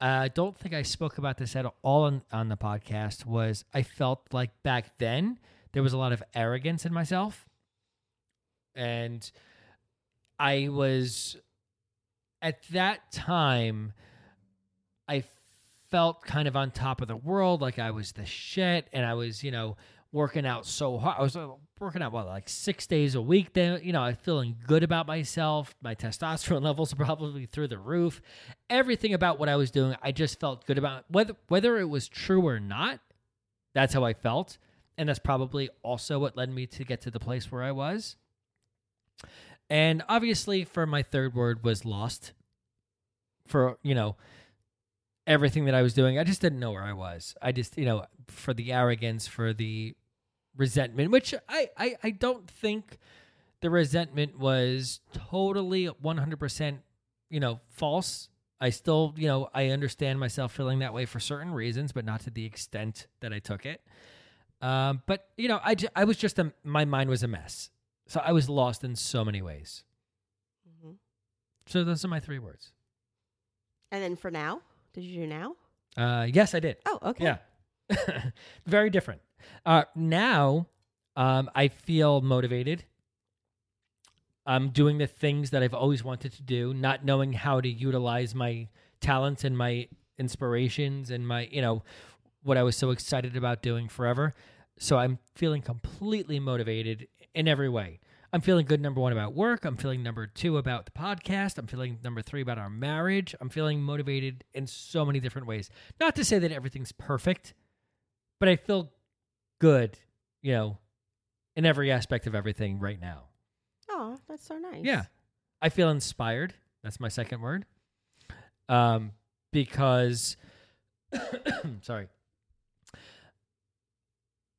I don't think I spoke about this at all on, on the podcast, was I felt like back then there was a lot of arrogance in myself. And I was, at that time, I felt kind of on top of the world, like I was the shit, and I was, you know, working out so hard. I was uh, working out what, like six days a week. Then, you know, I was feeling good about myself. My testosterone levels probably through the roof. Everything about what I was doing, I just felt good about. Whether whether it was true or not, that's how I felt, and that's probably also what led me to get to the place where I was. And obviously, for my third word was lost. For you know everything that I was doing. I just didn't know where I was. I just, you know, for the arrogance, for the resentment, which I, I, I don't think the resentment was totally 100%, you know, false. I still, you know, I understand myself feeling that way for certain reasons, but not to the extent that I took it. Um, but you know, I, I was just a, my mind was a mess. So I was lost in so many ways. Mm-hmm. So those are my three words. And then for now, did you do now? Uh, yes, I did. Oh, okay. Yeah. Very different. Uh, now, um, I feel motivated. I'm doing the things that I've always wanted to do, not knowing how to utilize my talents and my inspirations and my, you know, what I was so excited about doing forever. So I'm feeling completely motivated in every way. I'm feeling good, number one, about work. I'm feeling number two about the podcast. I'm feeling number three about our marriage. I'm feeling motivated in so many different ways. Not to say that everything's perfect, but I feel good, you know, in every aspect of everything right now. Oh, that's so nice. Yeah. I feel inspired. That's my second word. Um, because, sorry,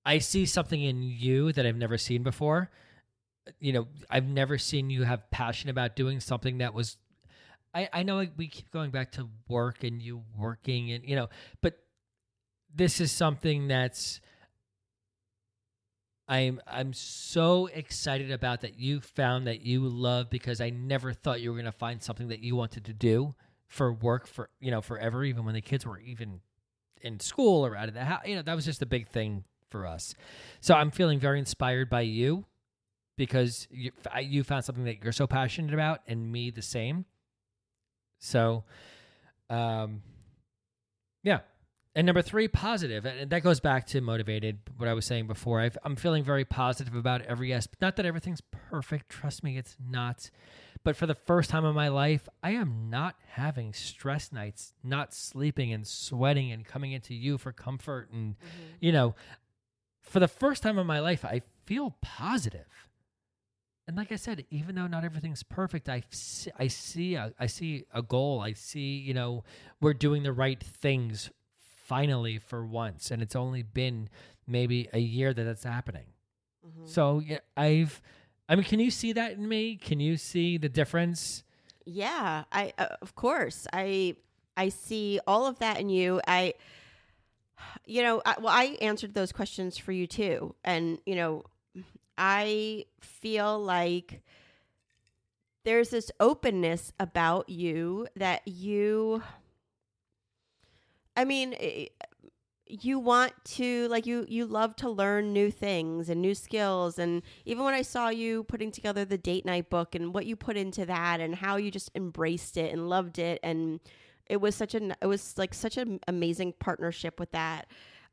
I see something in you that I've never seen before. You know, I've never seen you have passion about doing something that was. I I know we keep going back to work and you working and you know, but this is something that's. I'm I'm so excited about that you found that you love because I never thought you were going to find something that you wanted to do for work for you know forever even when the kids were even in school or out of the house you know that was just a big thing for us. So i'm feeling very inspired by you because you, you found something that you're so passionate about and me the same. So um yeah. And number three positive. And that goes back to motivated what i was saying before. I've, i'm feeling very positive about every aspect not that everything's perfect. Trust me it's not. But for the first time in my life, I am not having stress nights, not sleeping and sweating and coming into you for comfort. And, you know, for the first time in my life, I feel positive. And like I said, even though not everything's perfect, I see, I see a, I see a goal. I see, you know, we're doing the right things finally for once, and it's only been maybe a year that that's happening. Mhm. So yeah, I've, I mean, can you see that in me? Can you see the difference? Yeah, I uh, of course I I see all of that in you. I you know, I, well I answered those questions for you too. And you know, I feel like there's this openness about you that you I mean, you want to like you you love to learn new things and new skills and even when I saw you putting together the date night book and what you put into that and how you just embraced it and loved it and it was such an it was like such an amazing partnership with that.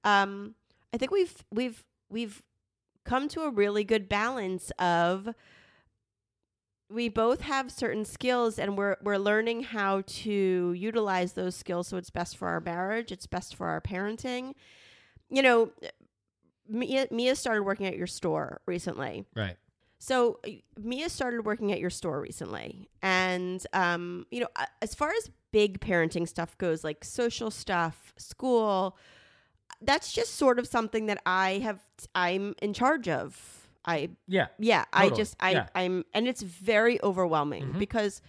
Um I think we've we've we've come to a really good balance of we both have certain skills and we're we're learning how to utilize those skills so it's best for our marriage, it's best for our parenting. You know, Mia, Mia started working at your store recently. Right. So Mia started working at your store recently, and um, you know, as far as big parenting stuff goes, like social stuff, school, that's just sort of something that I have. I'm in charge of. I Yeah. yeah, I just I Yeah. I'm and it's very overwhelming Mhm. because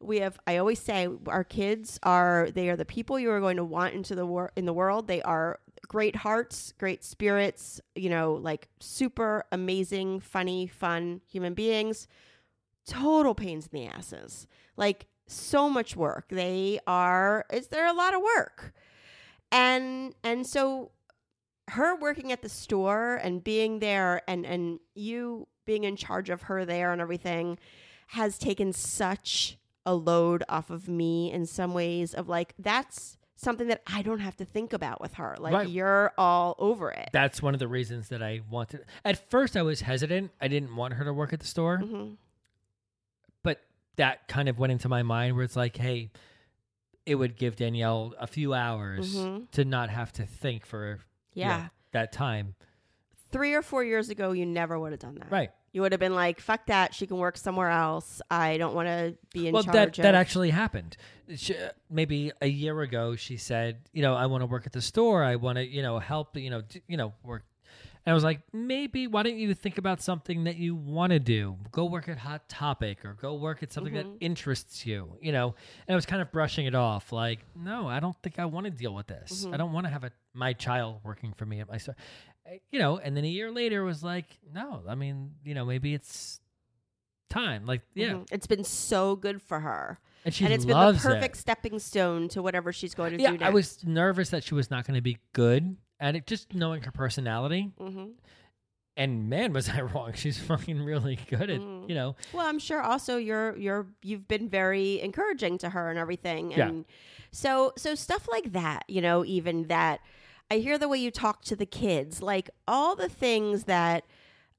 we have I always say our kids are they are the people you are going to want into the wor- in the world. They are great hearts, great spirits, you know, like super amazing, funny, fun human beings. Total pains in the asses. Like so much work. They are is there a lot of work. And and so her working at the store and being there and and you being in charge of her there and everything has taken such a load off of me in some ways of like that's something that I don't have to think about with her. Like Right. you're all over it. That's one of the reasons that I wanted. At first, I was hesitant. I didn't want her to work at the store, hmm but that kind of went into my mind where it's like, hey, it would give Danielle a few hours Mhm. to not have to think for know, Yeah. that time. Three or four years ago, you never would have done that. Right. You would have been like, "Fuck that! She can work somewhere else. I don't want to be in well, charge." that of that actually happened. She, maybe a year ago, she said, you know, I want to work at the store. I want to, you know, help, you know, d- you know, work. And I was like, maybe why don't you think about something that you want to do? Go work at Hot Topic or go work at something that interests you, you know. And I was kind of brushing it off, like, no, I don't think I want to deal with this. I don't want to have a my child working for me at my store, Uh, you know. And then a year later, was like, no, I mean, you know, maybe it's time. Like, yeah, Mhm. it's been so good for her, and she and it's been the it. perfect stepping stone to whatever she's going to yeah, do next. I was nervous that she was not going to be good at it, just knowing her personality. hmm And man, was I wrong? She's fucking really good at Mhm. you know. Well, I'm sure also you're you're you've been very encouraging to her and everything, Yeah. and so so stuff like that, you know, even that I hear the way you talk to the kids, like all the things that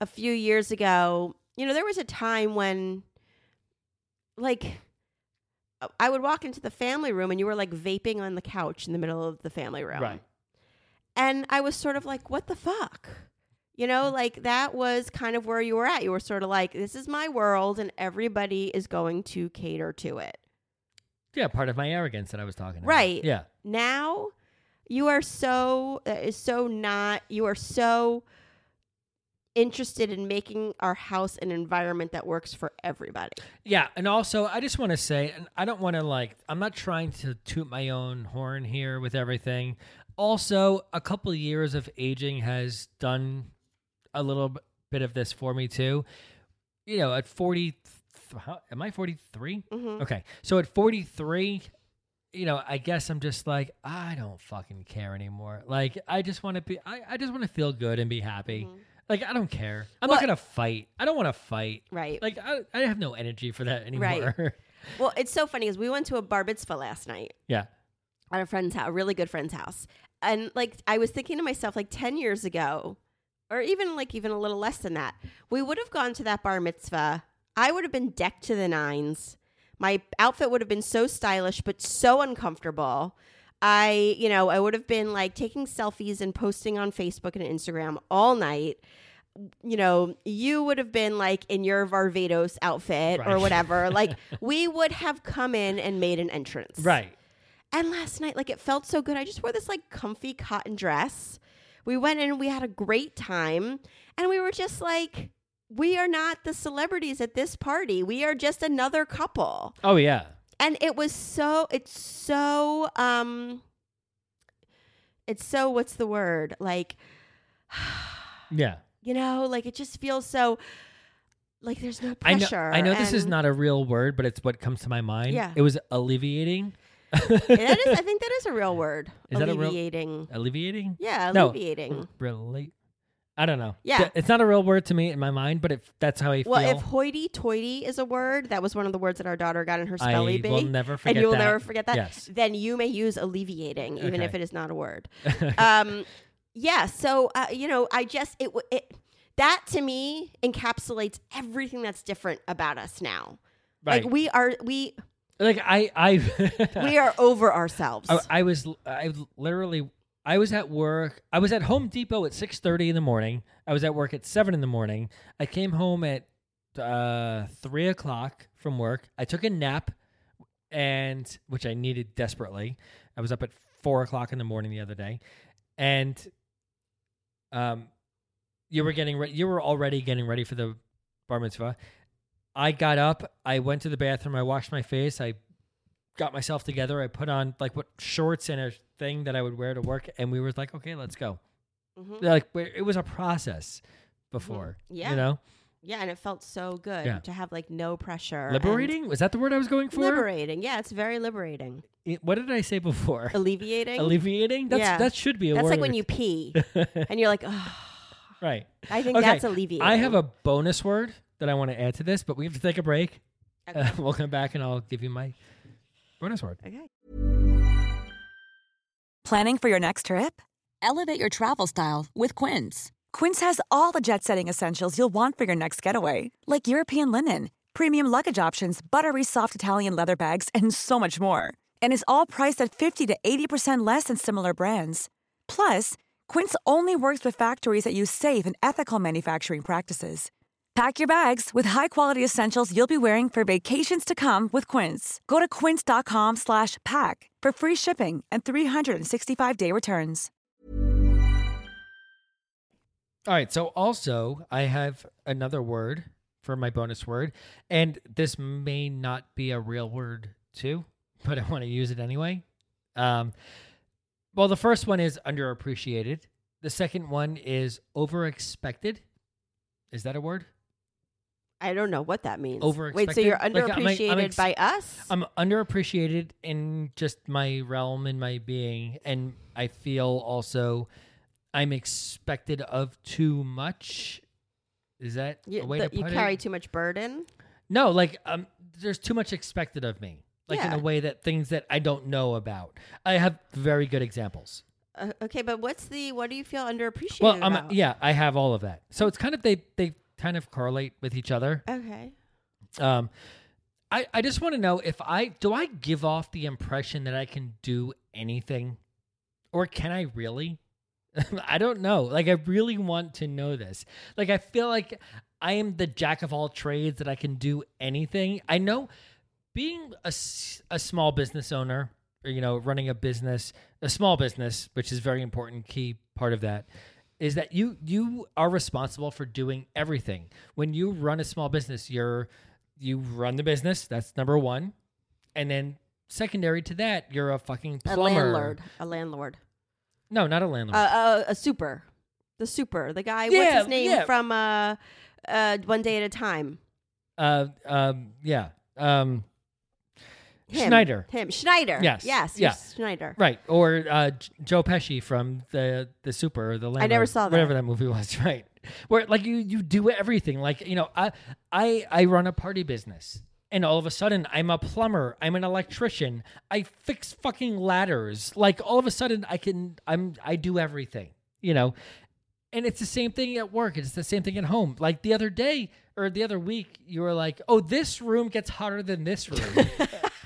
a few years ago, you know, there was a time when, like, I would walk into the family room and you were like vaping on the couch in the middle of the family room. Right. And I was sort of like, what the fuck? You know, like that was kind of where you were at. You were sort of like, this is my world and everybody is going to cater to it. Yeah, part of my arrogance that I was talking about. Right. Yeah. Now you are so, uh, so not, you are so interested in making our house an environment that works for everybody. Yeah, and also I just want to say, and I don't want to like, I'm not trying to toot my own horn here with everything. Also, a couple of years of aging has done a little bit of this for me too. You know, at 40, how- am I 43? Mhm. Okay, so at 43, you know, I guess I'm just like, I don't fucking care anymore. Like, I just want to be, I, I just want to feel good and be happy. Like, I don't care. I'm Well- not going to fight. I don't want to fight. Right. Like I, I have no energy for that anymore. Right. well, it's so funny because we went to a bar mitzvah last night. yeah. at a friend's house, a really good friend's house. And like I was thinking to myself, like 10 years ago, or even like even a little less than that, we would have gone to that bar mitzvah. I would have been decked to the nines. My outfit would have been so stylish, but so uncomfortable. I, you know, I would have been like taking selfies and posting on Facebook and Instagram all night. You know, you would have been like in your Varvatos outfit or whatever. like we would have come in and made an entrance. Right. And last night, like it felt so good. I just wore this like comfy cotton dress. We went in, we had a great time, and we were just like, we are not the celebrities at this party. We are just another couple. Oh yeah. And it was so, it's so, um, it's so, what's the word? Like, Yeah. you know, like it just feels so, like there's no I know. pressure. I know this is not a real word, but it's what comes to my mind. Yeah. It was alleviating. That is, I think that is a real word. Is that a real- alleviating. alleviating? Yeah, No. alleviating. Relate. I don't know. Yeah. It's not a real word to me in my mind, but if that's how I Well, feel. Well, if hoity-toity is a word, that was one of the words that our daughter got in her I spelling will bee, never forget and you will that. never forget that. Yes. Then you may use alleviating, even if it is not a word. um, yeah. So uh, you know, I just it it that to me encapsulates everything that's different about us now. right. Like we are we like I I we are over ourselves. I, I was I literally I was at work. I was at Home Depot at six thirty in the morning. I was at work at seven in the morning. I came home at uh, three o'clock from work. I took a nap, and which I needed desperately. I was up at four o'clock in the morning the other day, and um, you were getting re- you were already getting ready for the bar mitzvah. I got up. I went to the bathroom. I washed my face. I got myself together. I put on like what shorts and a thing that I would wear to work, and we were like, okay, let's go. Mhm. Like it was a process before. Yeah. you know, Yeah, and it felt so good Yeah. to have like no pressure. liberating was that the word I was going for? Liberating. Yeah, it's very liberating. It- what did I say before? Alleviating. Alleviating. That's Yeah. that should be a That's word. like when you pee and you're like, oh, right. I think Okay, that's alleviating. I have a bonus word that I want to add to this, but we have to take a break. Okay. Uh, we'll come back and I'll give you my bonus word. okay. Planning for your next trip? Elevate your travel style with Quince. Quince has all the jet setting essentials you'll want for your next getaway, like European linen, premium luggage options, buttery soft Italian leather bags, and so much more. And is all priced at 50 to 80% less than similar brands. Plus, Quince only works with factories that use safe and ethical manufacturing practices. Pack your bags with high-quality essentials you'll be wearing for vacations to come with Quince. Go to quince.com slash pack for free shipping and 365-day returns. All right. So also, I have another word for my bonus word, and this may not be a real word too, but I want to use it anyway. Um, well, the first one is underappreciated. The second one is overexpected. Is that a word? I don't know what that means. Overexpected? Wait, so you're Like, I'm- I'm underappreciated ex- by us? I'm underappreciated in just my realm and my being, and I feel also I'm expected of too much. Is that you a way the- to you carry it? too much burden. No, like um, there's too much expected of me. Like in a way that things that I don't know about. I have very good examples. Uh, okay, but what's the what do you feel underappreciated Well, um, yeah, I have all of that. So it's kind of they they kind of correlate with each other. Okay. Um, I I just want to know if I do I give off the impression that I can do anything, or can I really? I don't know. Like I really want to know this. Like I feel like I am the jack of all trades that I can do anything. I know being a, a small business owner or you know running a business, a small business, which is very important key part of that is that you you are responsible for doing everything. When you run a small business, you're you run the business, that's number 1. And then secondary to that, you're a fucking plumber. A landlord. A landlord. No, not a landlord. Uh, uh, a super. The super. The guy. what's his name yeah. from uh, uh, One Day at a Time? Uh, um, yeah. Um, Him. Schneider. Him. Schneider. Yes. Yes. Yeah. yes, Schneider. Right. Or uh, J- Joe Pesci from the the Super or the I never saw that. Whatever that movie was. Right. Where like you you do everything. Like you know I I I run a party business. And all of a sudden, I'm a plumber. I'm an electrician. I fix fucking ladders. Like all of a sudden, I can. I'm. I do everything. You know, and it's the same thing at work. It's the same thing at home. Like the other day or the other week, you were like, "Oh, this room gets hotter than this room."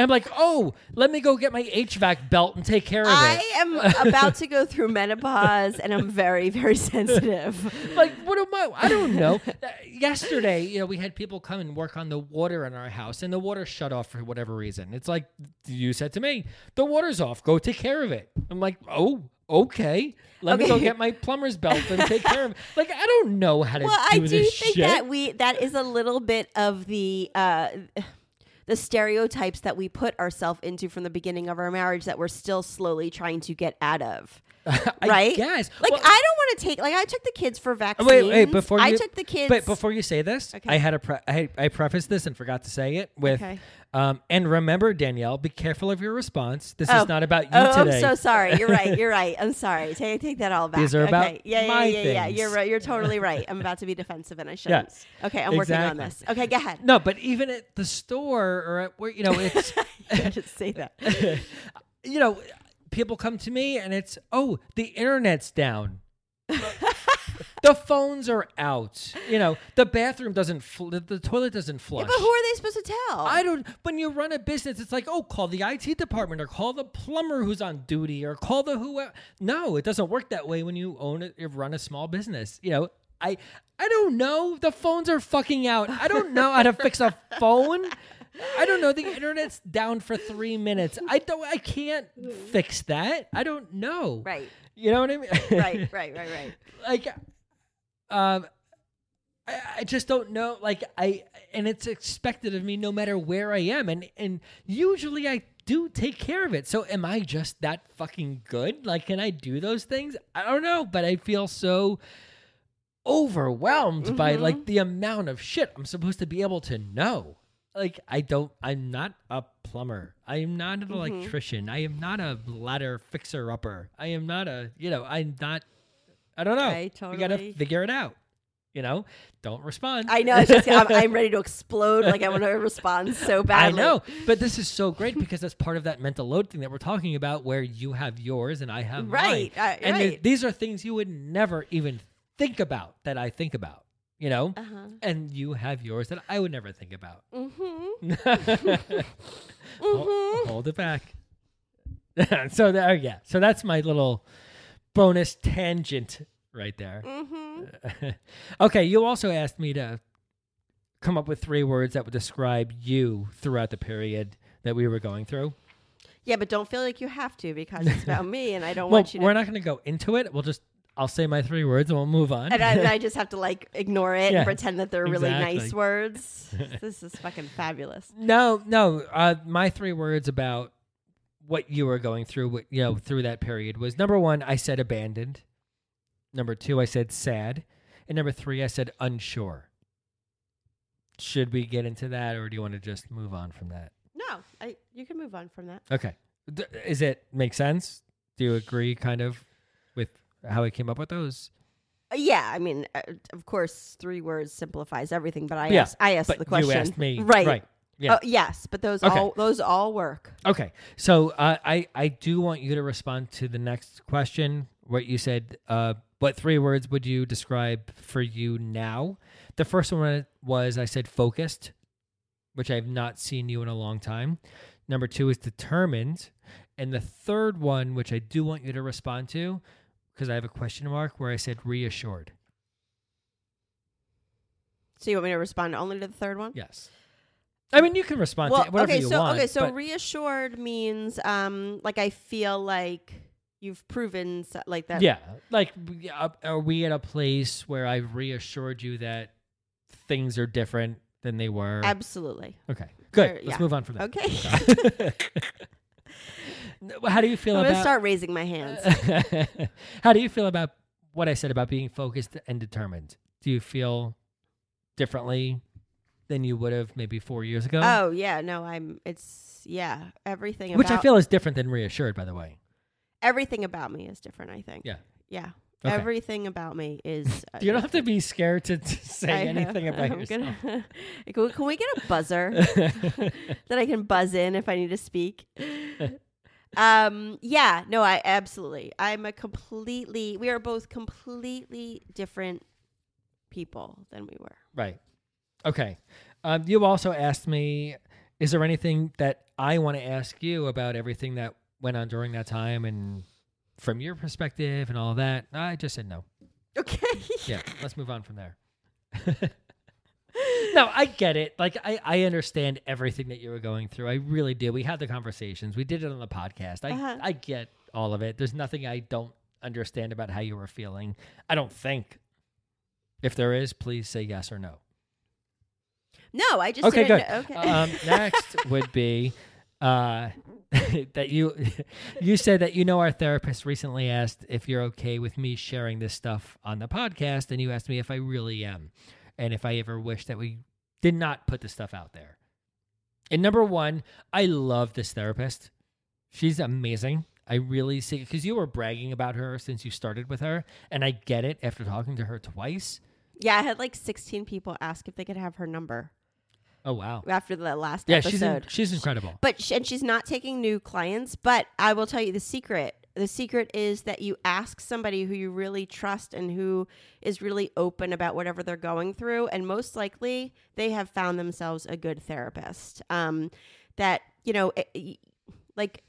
and I'm like, "Oh, let me go get my HVAC belt and take care of it. I am about to go through menopause, and I'm very, very sensitive. like, what am I? I don't know. Uh, Yesterday, you know, we had people come and work on the water in our house, and the water shut off for whatever reason. It's like you said to me, "The water's off. Go take care of it." I'm like, "Oh." Okay, let me go get my plumber's belt and take care of it. Like I don't know how to well, do I do think shit. that we that is a little bit of the uh the stereotypes that we put ourselves into from the beginning of our marriage that we're still slowly trying to get out of. Right? guess. Like Well- I don't want to take like I took the kids for vaccines. Wait, wait. Before you, I took the kids. But before you say this, Okay. I had a pre- I, I prefaced this and forgot to say it with, Okay. um, and remember Danielle, be careful of your response. This Oh. is not about you Oh, today. I'm so sorry. You're right. You're right. I'm sorry. Take take that all back. These are about okay. yeah, yeah, yeah, yeah. things. You're right. You're totally right. I'm about to be defensive, and I shouldn't. Yes. Okay, I'm working on this. Okay, go ahead. No, but even at the store or at where you know it's, I just say that. you know, people come to me and it's oh the internet's down. the phones are out. You know, the bathroom doesn't, fl- the, toilet doesn't flush. But who are they supposed to tell? I don't. When you run a business, it's like, oh, call the IT department or call the plumber who's on duty or call the who. No, it doesn't work that way when you own it. You run a small business. You know, I I don't know. The phones are fucking out. I don't know how to fix a phone. I don't know. The internet's down for three minutes. I don't. I can't fix that. I don't know. Right. You know what I mean? Right. Right. Right. Right. like um I, I just don't know like i and it's expected of me no matter where i am and and usually i do take care of it so am i just that fucking good like can i do those things i don't know but i feel so overwhelmed by like the amount of shit i'm supposed to be able to know like i don't i'm not a plumber. I am not an electrician. I am not a ladder fixer upper. I am not a you know i'm not i don't know. I we gotta figure it out you know? Don't respond. I know. Just, I'm, I'm ready to explode. Like I want to respond so badly. I know, but this is so great because that's part of that mental load thing that we're talking about, where you have yours and I have Right, mine, uh, and th- these are things you would never even think about that I think about, you know, Uh-huh. and you have yours that I would never think about. Mm-hmm. Hol- Hold it back. so there, yeah. So that's my little bonus tangent right there. Mm-hmm. okay, you also asked me to come up with three words that would describe you throughout the period that we were going through. Yeah, but don't feel like you have to because it's about me, and I don't Well, want you to. we're not going to go into it. We'll just I'll say my three words and we'll move on. and I, and I just have to like ignore it Yeah, and pretend that they're really nice words. this is fucking fabulous. no, no. Uh, my three words about what you were going through, what, you know, through that period was number one, I said abandoned. Number two, I said sad, and number three, I said unsure. Should we get into that, or do you want to just move on from that? No, I, you can move on from that. Okay. D- is it make sense? Do you agree kind of how I came up with those? Uh, yeah, I mean, uh, of course, three words simplifies everything. But I Yeah, asked, I asked the question. you asked me. right? Right. Yeah. Oh, yes, but those Okay. all those all work. Okay, so uh, I I do want you to respond to the next question. What you said. Uh, what three words would you describe for you now? The first one was I said focused, which I have not seen you in a long time. Number two is determined, and the third one, which I do want you to respond to, because I have a question mark where I said reassured. So you want me to respond only to the third one? Yes. I mean, you can respond Well, to whatever okay, you so want. okay, so reassured means um like I feel like you've proven so, like that. Yeah, like uh, are we at a place where I've reassured you that things are different than they were? Absolutely. okay, good. Or- Let's move on from that. Okay. How do you feel I'm gonna about? start raising my hands. How do you feel about what I said about being focused and determined? Do you feel differently than you would have maybe four years ago? oh yeah, no, I'm. It's yeah, everything. Which I feel is different than reassured, by the way. everything about me is different. I think. Yeah. Yeah. Okay. Everything about me is. uh, You don't have to be scared to, to say I- anything about I'm yourself. gonna- can, we, can we get a buzzer that I can buzz in if I need to speak? Um. Yeah. No. I absolutely. I'm a completely. We are both completely different people than we were. Right. Okay. Um, you also asked me, is there anything that I want to ask you about everything that went on during that time and from your perspective and all that? I just said no. Okay. Yeah, let's move on from there. no, I get it. Like I, I understand everything that you were going through. I really do. We had the conversations. We did it on the podcast. I Uh-huh. I get all of it. There's nothing I don't understand about how you were feeling. I don't think. If there is, please say yes or no. No, I just Okay, good. know- Okay. Um, next would be uh, that you you said that you know our therapist recently asked if you're okay with me sharing this stuff on the podcast, and you asked me if I really am, and if I ever wish that we did not put this stuff out there. And number one, I love this therapist. She's amazing. I really see because you were bragging about her since you started with her, and I get it after talking to her twice. yeah, I had like 16 people ask if they could have her number Oh wow, after the last yeah, episode. she's in, she's incredible. But sh- and she's not taking new clients. But I will tell you the secret. The secret is that you ask somebody who you really trust and who is really open about whatever they're going through, and most likely they have found themselves a good therapist. Um, that you know, it- like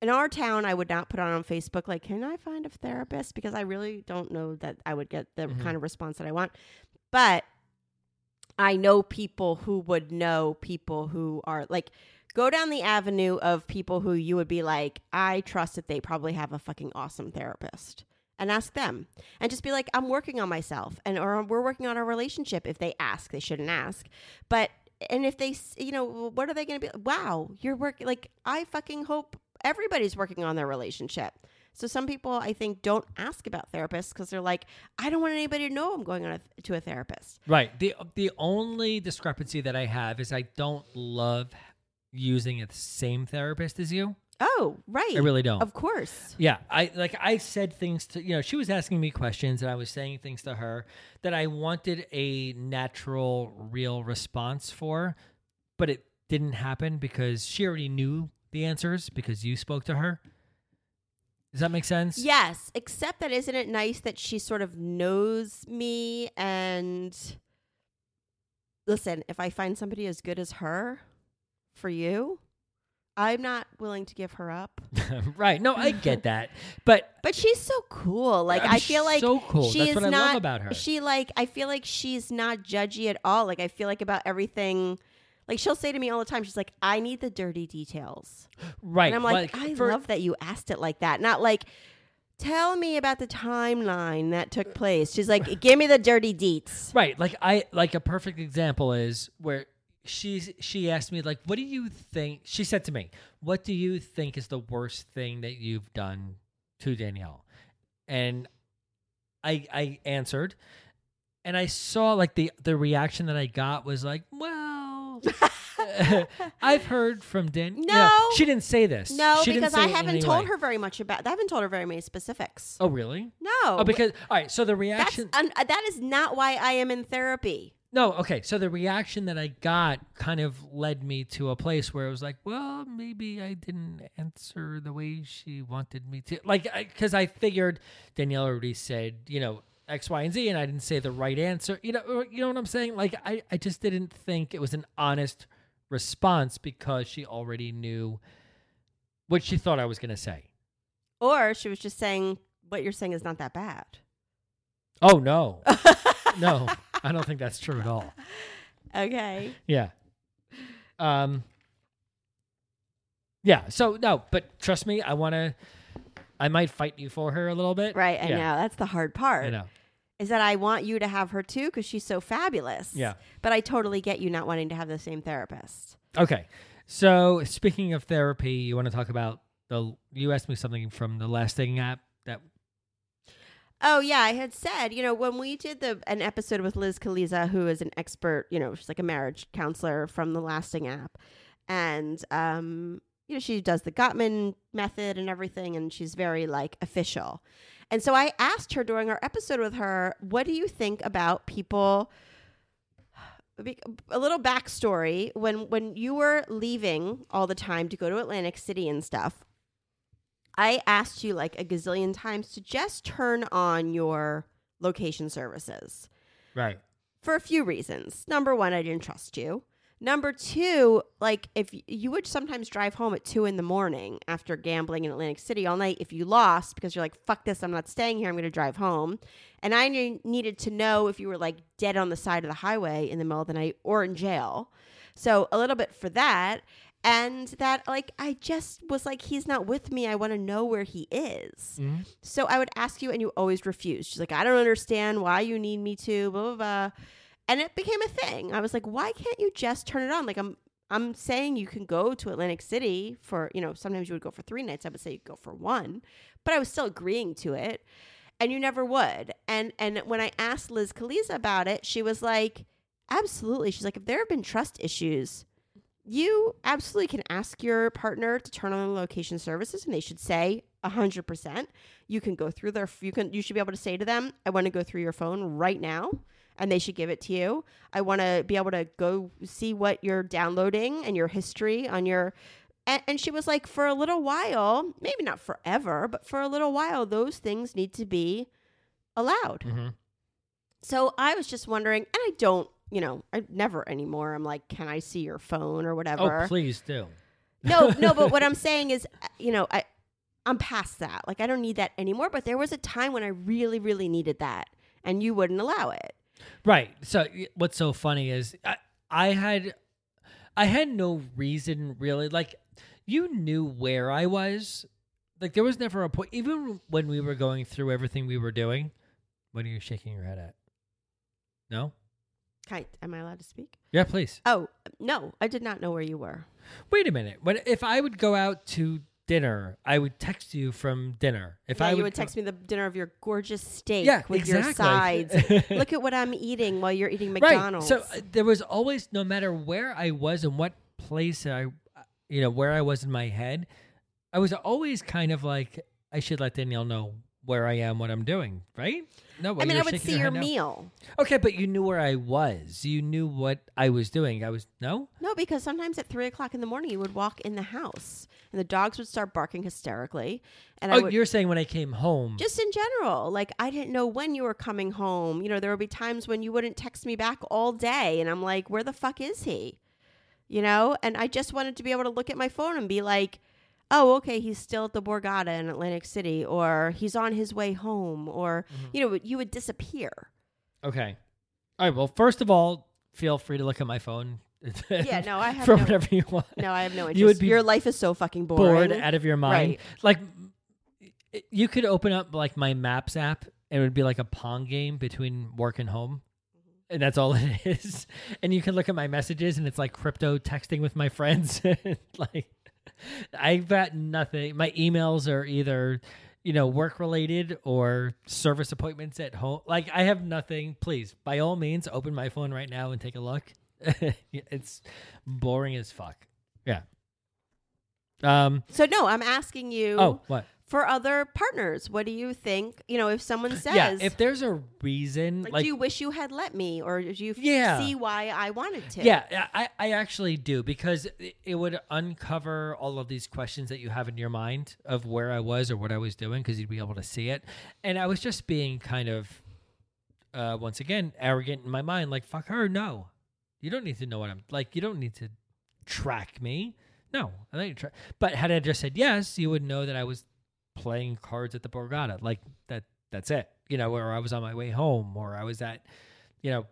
in our town, I would not put on on Facebook like, "Can I find a therapist?" Because I really don't know that I would get the Mhm. kind of response that I want. But I know people who would know people who are like go down the avenue of people who you would be like, I trust that they probably have a fucking awesome therapist. And ask them. And just be like, I'm working on myself and or we're working on our relationship if they ask. They shouldn't ask. But and if they you know, what are they going to be wow, you're working like I fucking hope everybody's working on their relationship. So some people I think don't ask about therapists because they're like, I don't want anybody to know I'm going on a, to a therapist. Right. The the only discrepancy that I have is I don't love using the same therapist as you. Oh, right. I really don't. Of course. Yeah, I like I said things to you know she was asking me questions and I was saying things to her that I wanted a natural, real response for, but it didn't happen because she already knew the answers because you spoke to her. Does that make sense? Yes, except that isn't it nice that she sort of knows me and listen, if I find somebody as good as her for you, I'm not willing to give her up. right. No, I get that, but But she's so cool. Like I'm I feel like so cool. she That's is what I not, love about her. She like I feel like she's not judgy at all. Like I feel like about everything. Like she'll say to me all the time, she's like, "I need the dirty details," right. and I'm like, "I for- love that you asked it like that." Not like, "Tell me about the timeline that took place." She's like, "Give me the dirty deets." Right. Like I like a perfect example is where she's she asked me like what do you think she said to me, "What do you think is the worst thing that you've done to Danielle?" And I I answered and I saw like the the reaction that I got was like, "Well, I've heard from Dan. you know, No. she didn't say this. No, She didn't because I say it in haven't told way. her very much about. I haven't told her very many specifics. Oh, really? No. Oh, because all right. So the reaction. un, uh, that is not why I am in therapy. No, okay. So the reaction that I got kind of led me to a place where it was like, well, maybe I didn't answer the way she wanted me to. Like, because I, I, figured Danielle already said, you know, X, Y, and Z, and I didn't say the right answer. You know, you know what I'm saying? Like, I, I just didn't think it was an honest response because she already knew what she thought I was going to say. Or she was just saying, what you're saying is not that bad. Oh, no. no. I don't think that's true at all. Okay. Yeah. Um. Yeah. So no, but trust me, I want to. I might fight you for her a little bit. Right. I yeah. know that's the hard part. I know. Is that I want you to have her too because she's so fabulous. Yeah. But I totally get you not wanting to have the same therapist. Okay. So speaking of therapy, you want to talk about the? You asked me something from the last thing app that Oh yeah, I had said, you know, when we did the an episode with Liz Colizza, who is an expert, you know, she's like a marriage counselor from the Lasting app, and um, you know, she does the Gottman method and everything, and she's very like official. And so I asked her during our episode with her, what do you think about people? A little backstory: when when you were leaving all the time to go to Atlantic City and stuff, I asked you like a gazillion times to just turn on your location services. Right. For a few reasons. Number one, I didn't trust you. Number two, like if you would sometimes drive home at two in the morning after gambling in Atlantic City all night if you lost because you're like, fuck this, I'm not staying here, I'm going to drive home. And I needed to know if you were like dead on the side of the highway in the middle of the night or in jail. So a little bit for that and that like I just was like he's not with me. I want to know where he is. Mm-hmm. So I would ask you and you always refused. She's like I don't understand why you need me to blah blah blah. And it became a thing. I was like why can't you just turn it on? Like I'm I'm saying you can go to Atlantic City for, you know, sometimes you would go for 3 nights. I would say you go for one. But I was still agreeing to it. And you never would. And and when I asked Liz Colizza about it, she was like absolutely. She's like if there have been trust issues, you absolutely can ask your partner to turn on the location services and they should say 100% you can go through their you can you should be able to say to them i want to go through your phone right now and they should give it to you. I want to be able to go see what you're downloading and your history on your and, and she was like for a little while maybe not forever but for a little while those things need to be allowed. Mm-hmm. so i was just wondering and i don't you know, I never anymore. I'm like, can I see your phone or whatever? Oh, please do. no, no, but what I'm saying is, uh, you know, I I'm past that. Like I don't need that anymore, but there was a time when I really really needed that and you wouldn't allow it. Right. So what's so funny is I, I had I had no reason really like you knew where I was. Like there was never a point even when we were going through everything we were doing. What are you shaking your head at? No? I, am I allowed to speak? Yeah, please. Oh no, I did not know where you were. Wait a minute. When if I would go out to dinner, I would text you from dinner. If yeah, I would, you would text me the dinner of your gorgeous steak yeah, with exactly. your sides. Look at what I'm eating while you're eating McDonald's. Right. So uh, there was always, no matter where I was and what place I, you know, where I was in my head, I was always kind of like, I should let Danielle know where I am, what I'm doing, right? No, I mean, I would see your, your meal. Okay, but you knew where I was. You knew what I was doing. I was no, no, because sometimes at three o'clock in the morning, you would walk in the house, and the dogs would start barking hysterically. And oh, I would, you're saying when I came home, just in general, like I didn't know when you were coming home. You know, there would be times when you wouldn't text me back all day, and I'm like, where the fuck is he? You know, and I just wanted to be able to look at my phone and be like oh, okay, he's still at the Borgata in Atlantic City, or he's on his way home, or, mm-hmm. you know, you would disappear. Okay. All right. Well, first of all, feel free to look at my phone. yeah, no, I have for no, whatever you want. No, I have no interest. You would be your life is so fucking boring. Bored out of your mind. Right. Like you could open up like my Maps app and it would be like a pong game between work and home. And that's all it is. And you can look at my messages and it's like crypto texting with my friends. like I've got nothing. My emails are either, you know, work related or service appointments at home. Like I have nothing. Please, by all means, open my phone right now and take a look. it's boring as fuck. Yeah. Um. So no, I'm asking you. Oh, what? For other partners. What do you think? You know, if someone says, yeah, if there's a reason, like, like, do you wish you had let me, or do you Yeah. see why I wanted to? yeah, I, I actually do because it- would uncover all of these questions that you have in your mind of where I was or what I was doing because you'd be able to see it. And I was just being kind of, uh, once again, arrogant in my mind. Like, fuck her. No, you don't need to know what I'm like. You don't need to track me. No, I don't need to. But had I just said yes, you would know that I was playing cards at the Borgata. Like that. That's it. You know, or I was on my way home, or I was at, you know,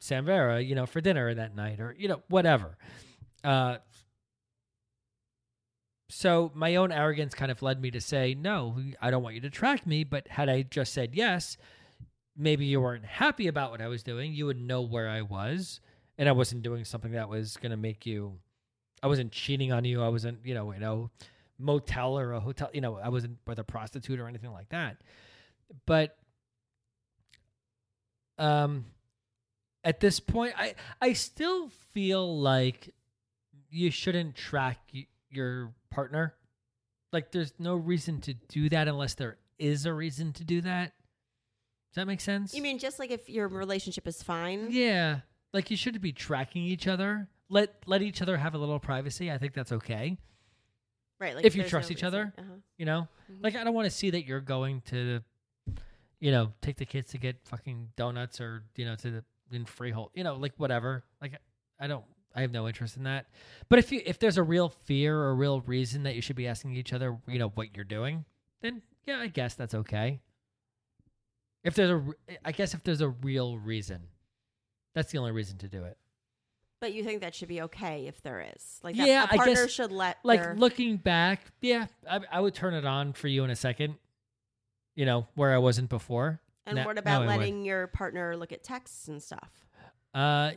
San Vera, you know, for dinner that night, or you know, whatever. Uh, so my own arrogance kind of led me to say, no, I don't want you to track me. But had I just said yes, maybe you weren't happy about what I was doing. You would know where I was, and I wasn't doing something that was going to make you. I wasn't cheating on you. I wasn't, you know, you know, motel or a hotel. You know, I wasn't with a prostitute or anything like that. But, um, at this point, I I still feel like you shouldn't track y- your partner. Like, there's no reason to do that unless there is a reason to do that. Does that make sense? You mean just like if your relationship is fine? Yeah, like you shouldn't be tracking each other. Let let each other have a little privacy. I think that's okay. Right. Like If you trust no each reason. other. Uh-huh. You know, Mhm. like I don't want to see that you're going to, you know, take the kids to get fucking donuts or you know to the in Freehold. You know, like whatever. Like I don't. I have no interest in that. But if you if there's a real fear or a real reason that you should be asking each other, you know, what you're doing, then yeah, I guess that's okay. If there's a, I guess if there's a real reason, that's the only reason to do it. But you think that should be okay if there is, like, Yeah, that, I a partner guess, should let Like their- looking back, yeah, I, I would turn it on for you in a second. You know where I wasn't before. And what about I letting your partner look at texts and stuff? Uh,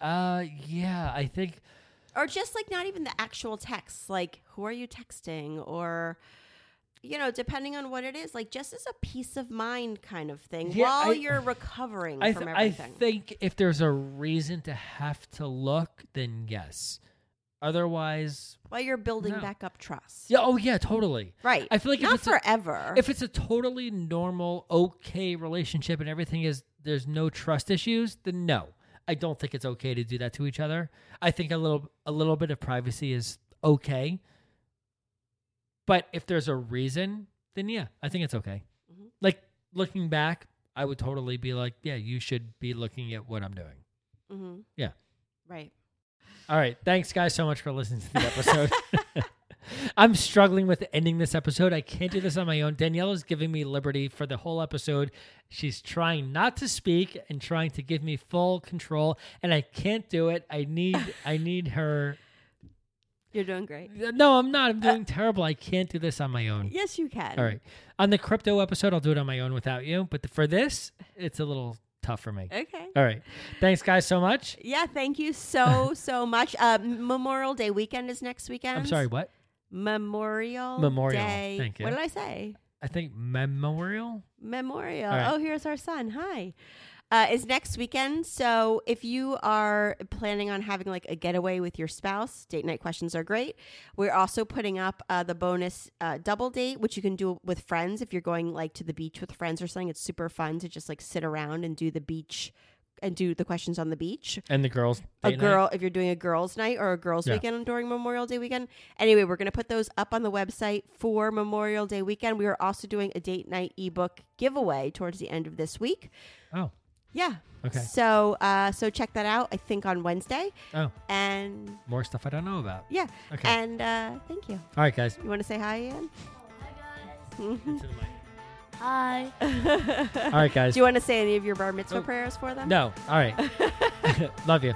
uh, yeah, I think. Or just like not even the actual texts, like who are you texting or you know, depending on what it is, like just as a peace of mind kind of thing Yeah, while I- you're recovering I, from everything. I think if there's a reason to have to look, then yes. Otherwise, while you're building No. back up trust. yeah, oh yeah, totally. Right. I feel like if not it's a- forever. If it's a totally normal, okay relationship and everything is there's no trust issues, then no. I don't think it's okay to do that to each other. I think a little a little bit of privacy is okay. But if there's a reason, then yeah, I think it's okay. Mhm. Like looking back, I would totally be like, yeah, you should be looking at what I'm doing. mm-hmm. Yeah. Right. All right. Thanks, guys, so much for listening to the episode. I'm struggling with ending this episode. I can't do this on my own. Danielle is giving me liberty for the whole episode. She's trying not to speak and trying to give me full control, and I can't do it. I need I need her. You're doing great. No, I'm not. I'm doing terrible. I can't do this on my own. Yes, you can. All right. On the crypto episode, I'll do it on my own without you. But for this, it's a little tough for me. Okay. All right. Thanks, guys, so much. Yeah, thank you so so much. Uh, Memorial Day weekend is next weekend. I'm sorry. What? Memorial Memorial. Day. Thank you. What did I say? I think memorial. Memorial. Right. Oh, here's our son. Hi. Uh, is next weekend. So if you are planning on having like a getaway with your spouse, date night questions are great. We're also putting up uh, the bonus uh, double date, which you can do with friends if you're going like to the beach with friends or something. It's super fun to just like sit around and do the beach and do the questions on the beach. And the girls. a date night? girl if you're doing a girls night or a girls Yeah. weekend during memorial day weekend anyway we're going to put those up on the website for memorial day weekend we are also doing a date night ebook giveaway towards the end of this week Oh, yeah okay. so uh so check that out i think on wednesday Oh, and more stuff I don't know about. yeah Okay. and uh thank you All right, guys. you want to say hi ian Into the mic. Hi. All right, guys. do you want to say any of your bar mitzvah Oh. prayers for them no. All right. Love you.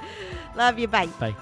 love you bye Bye.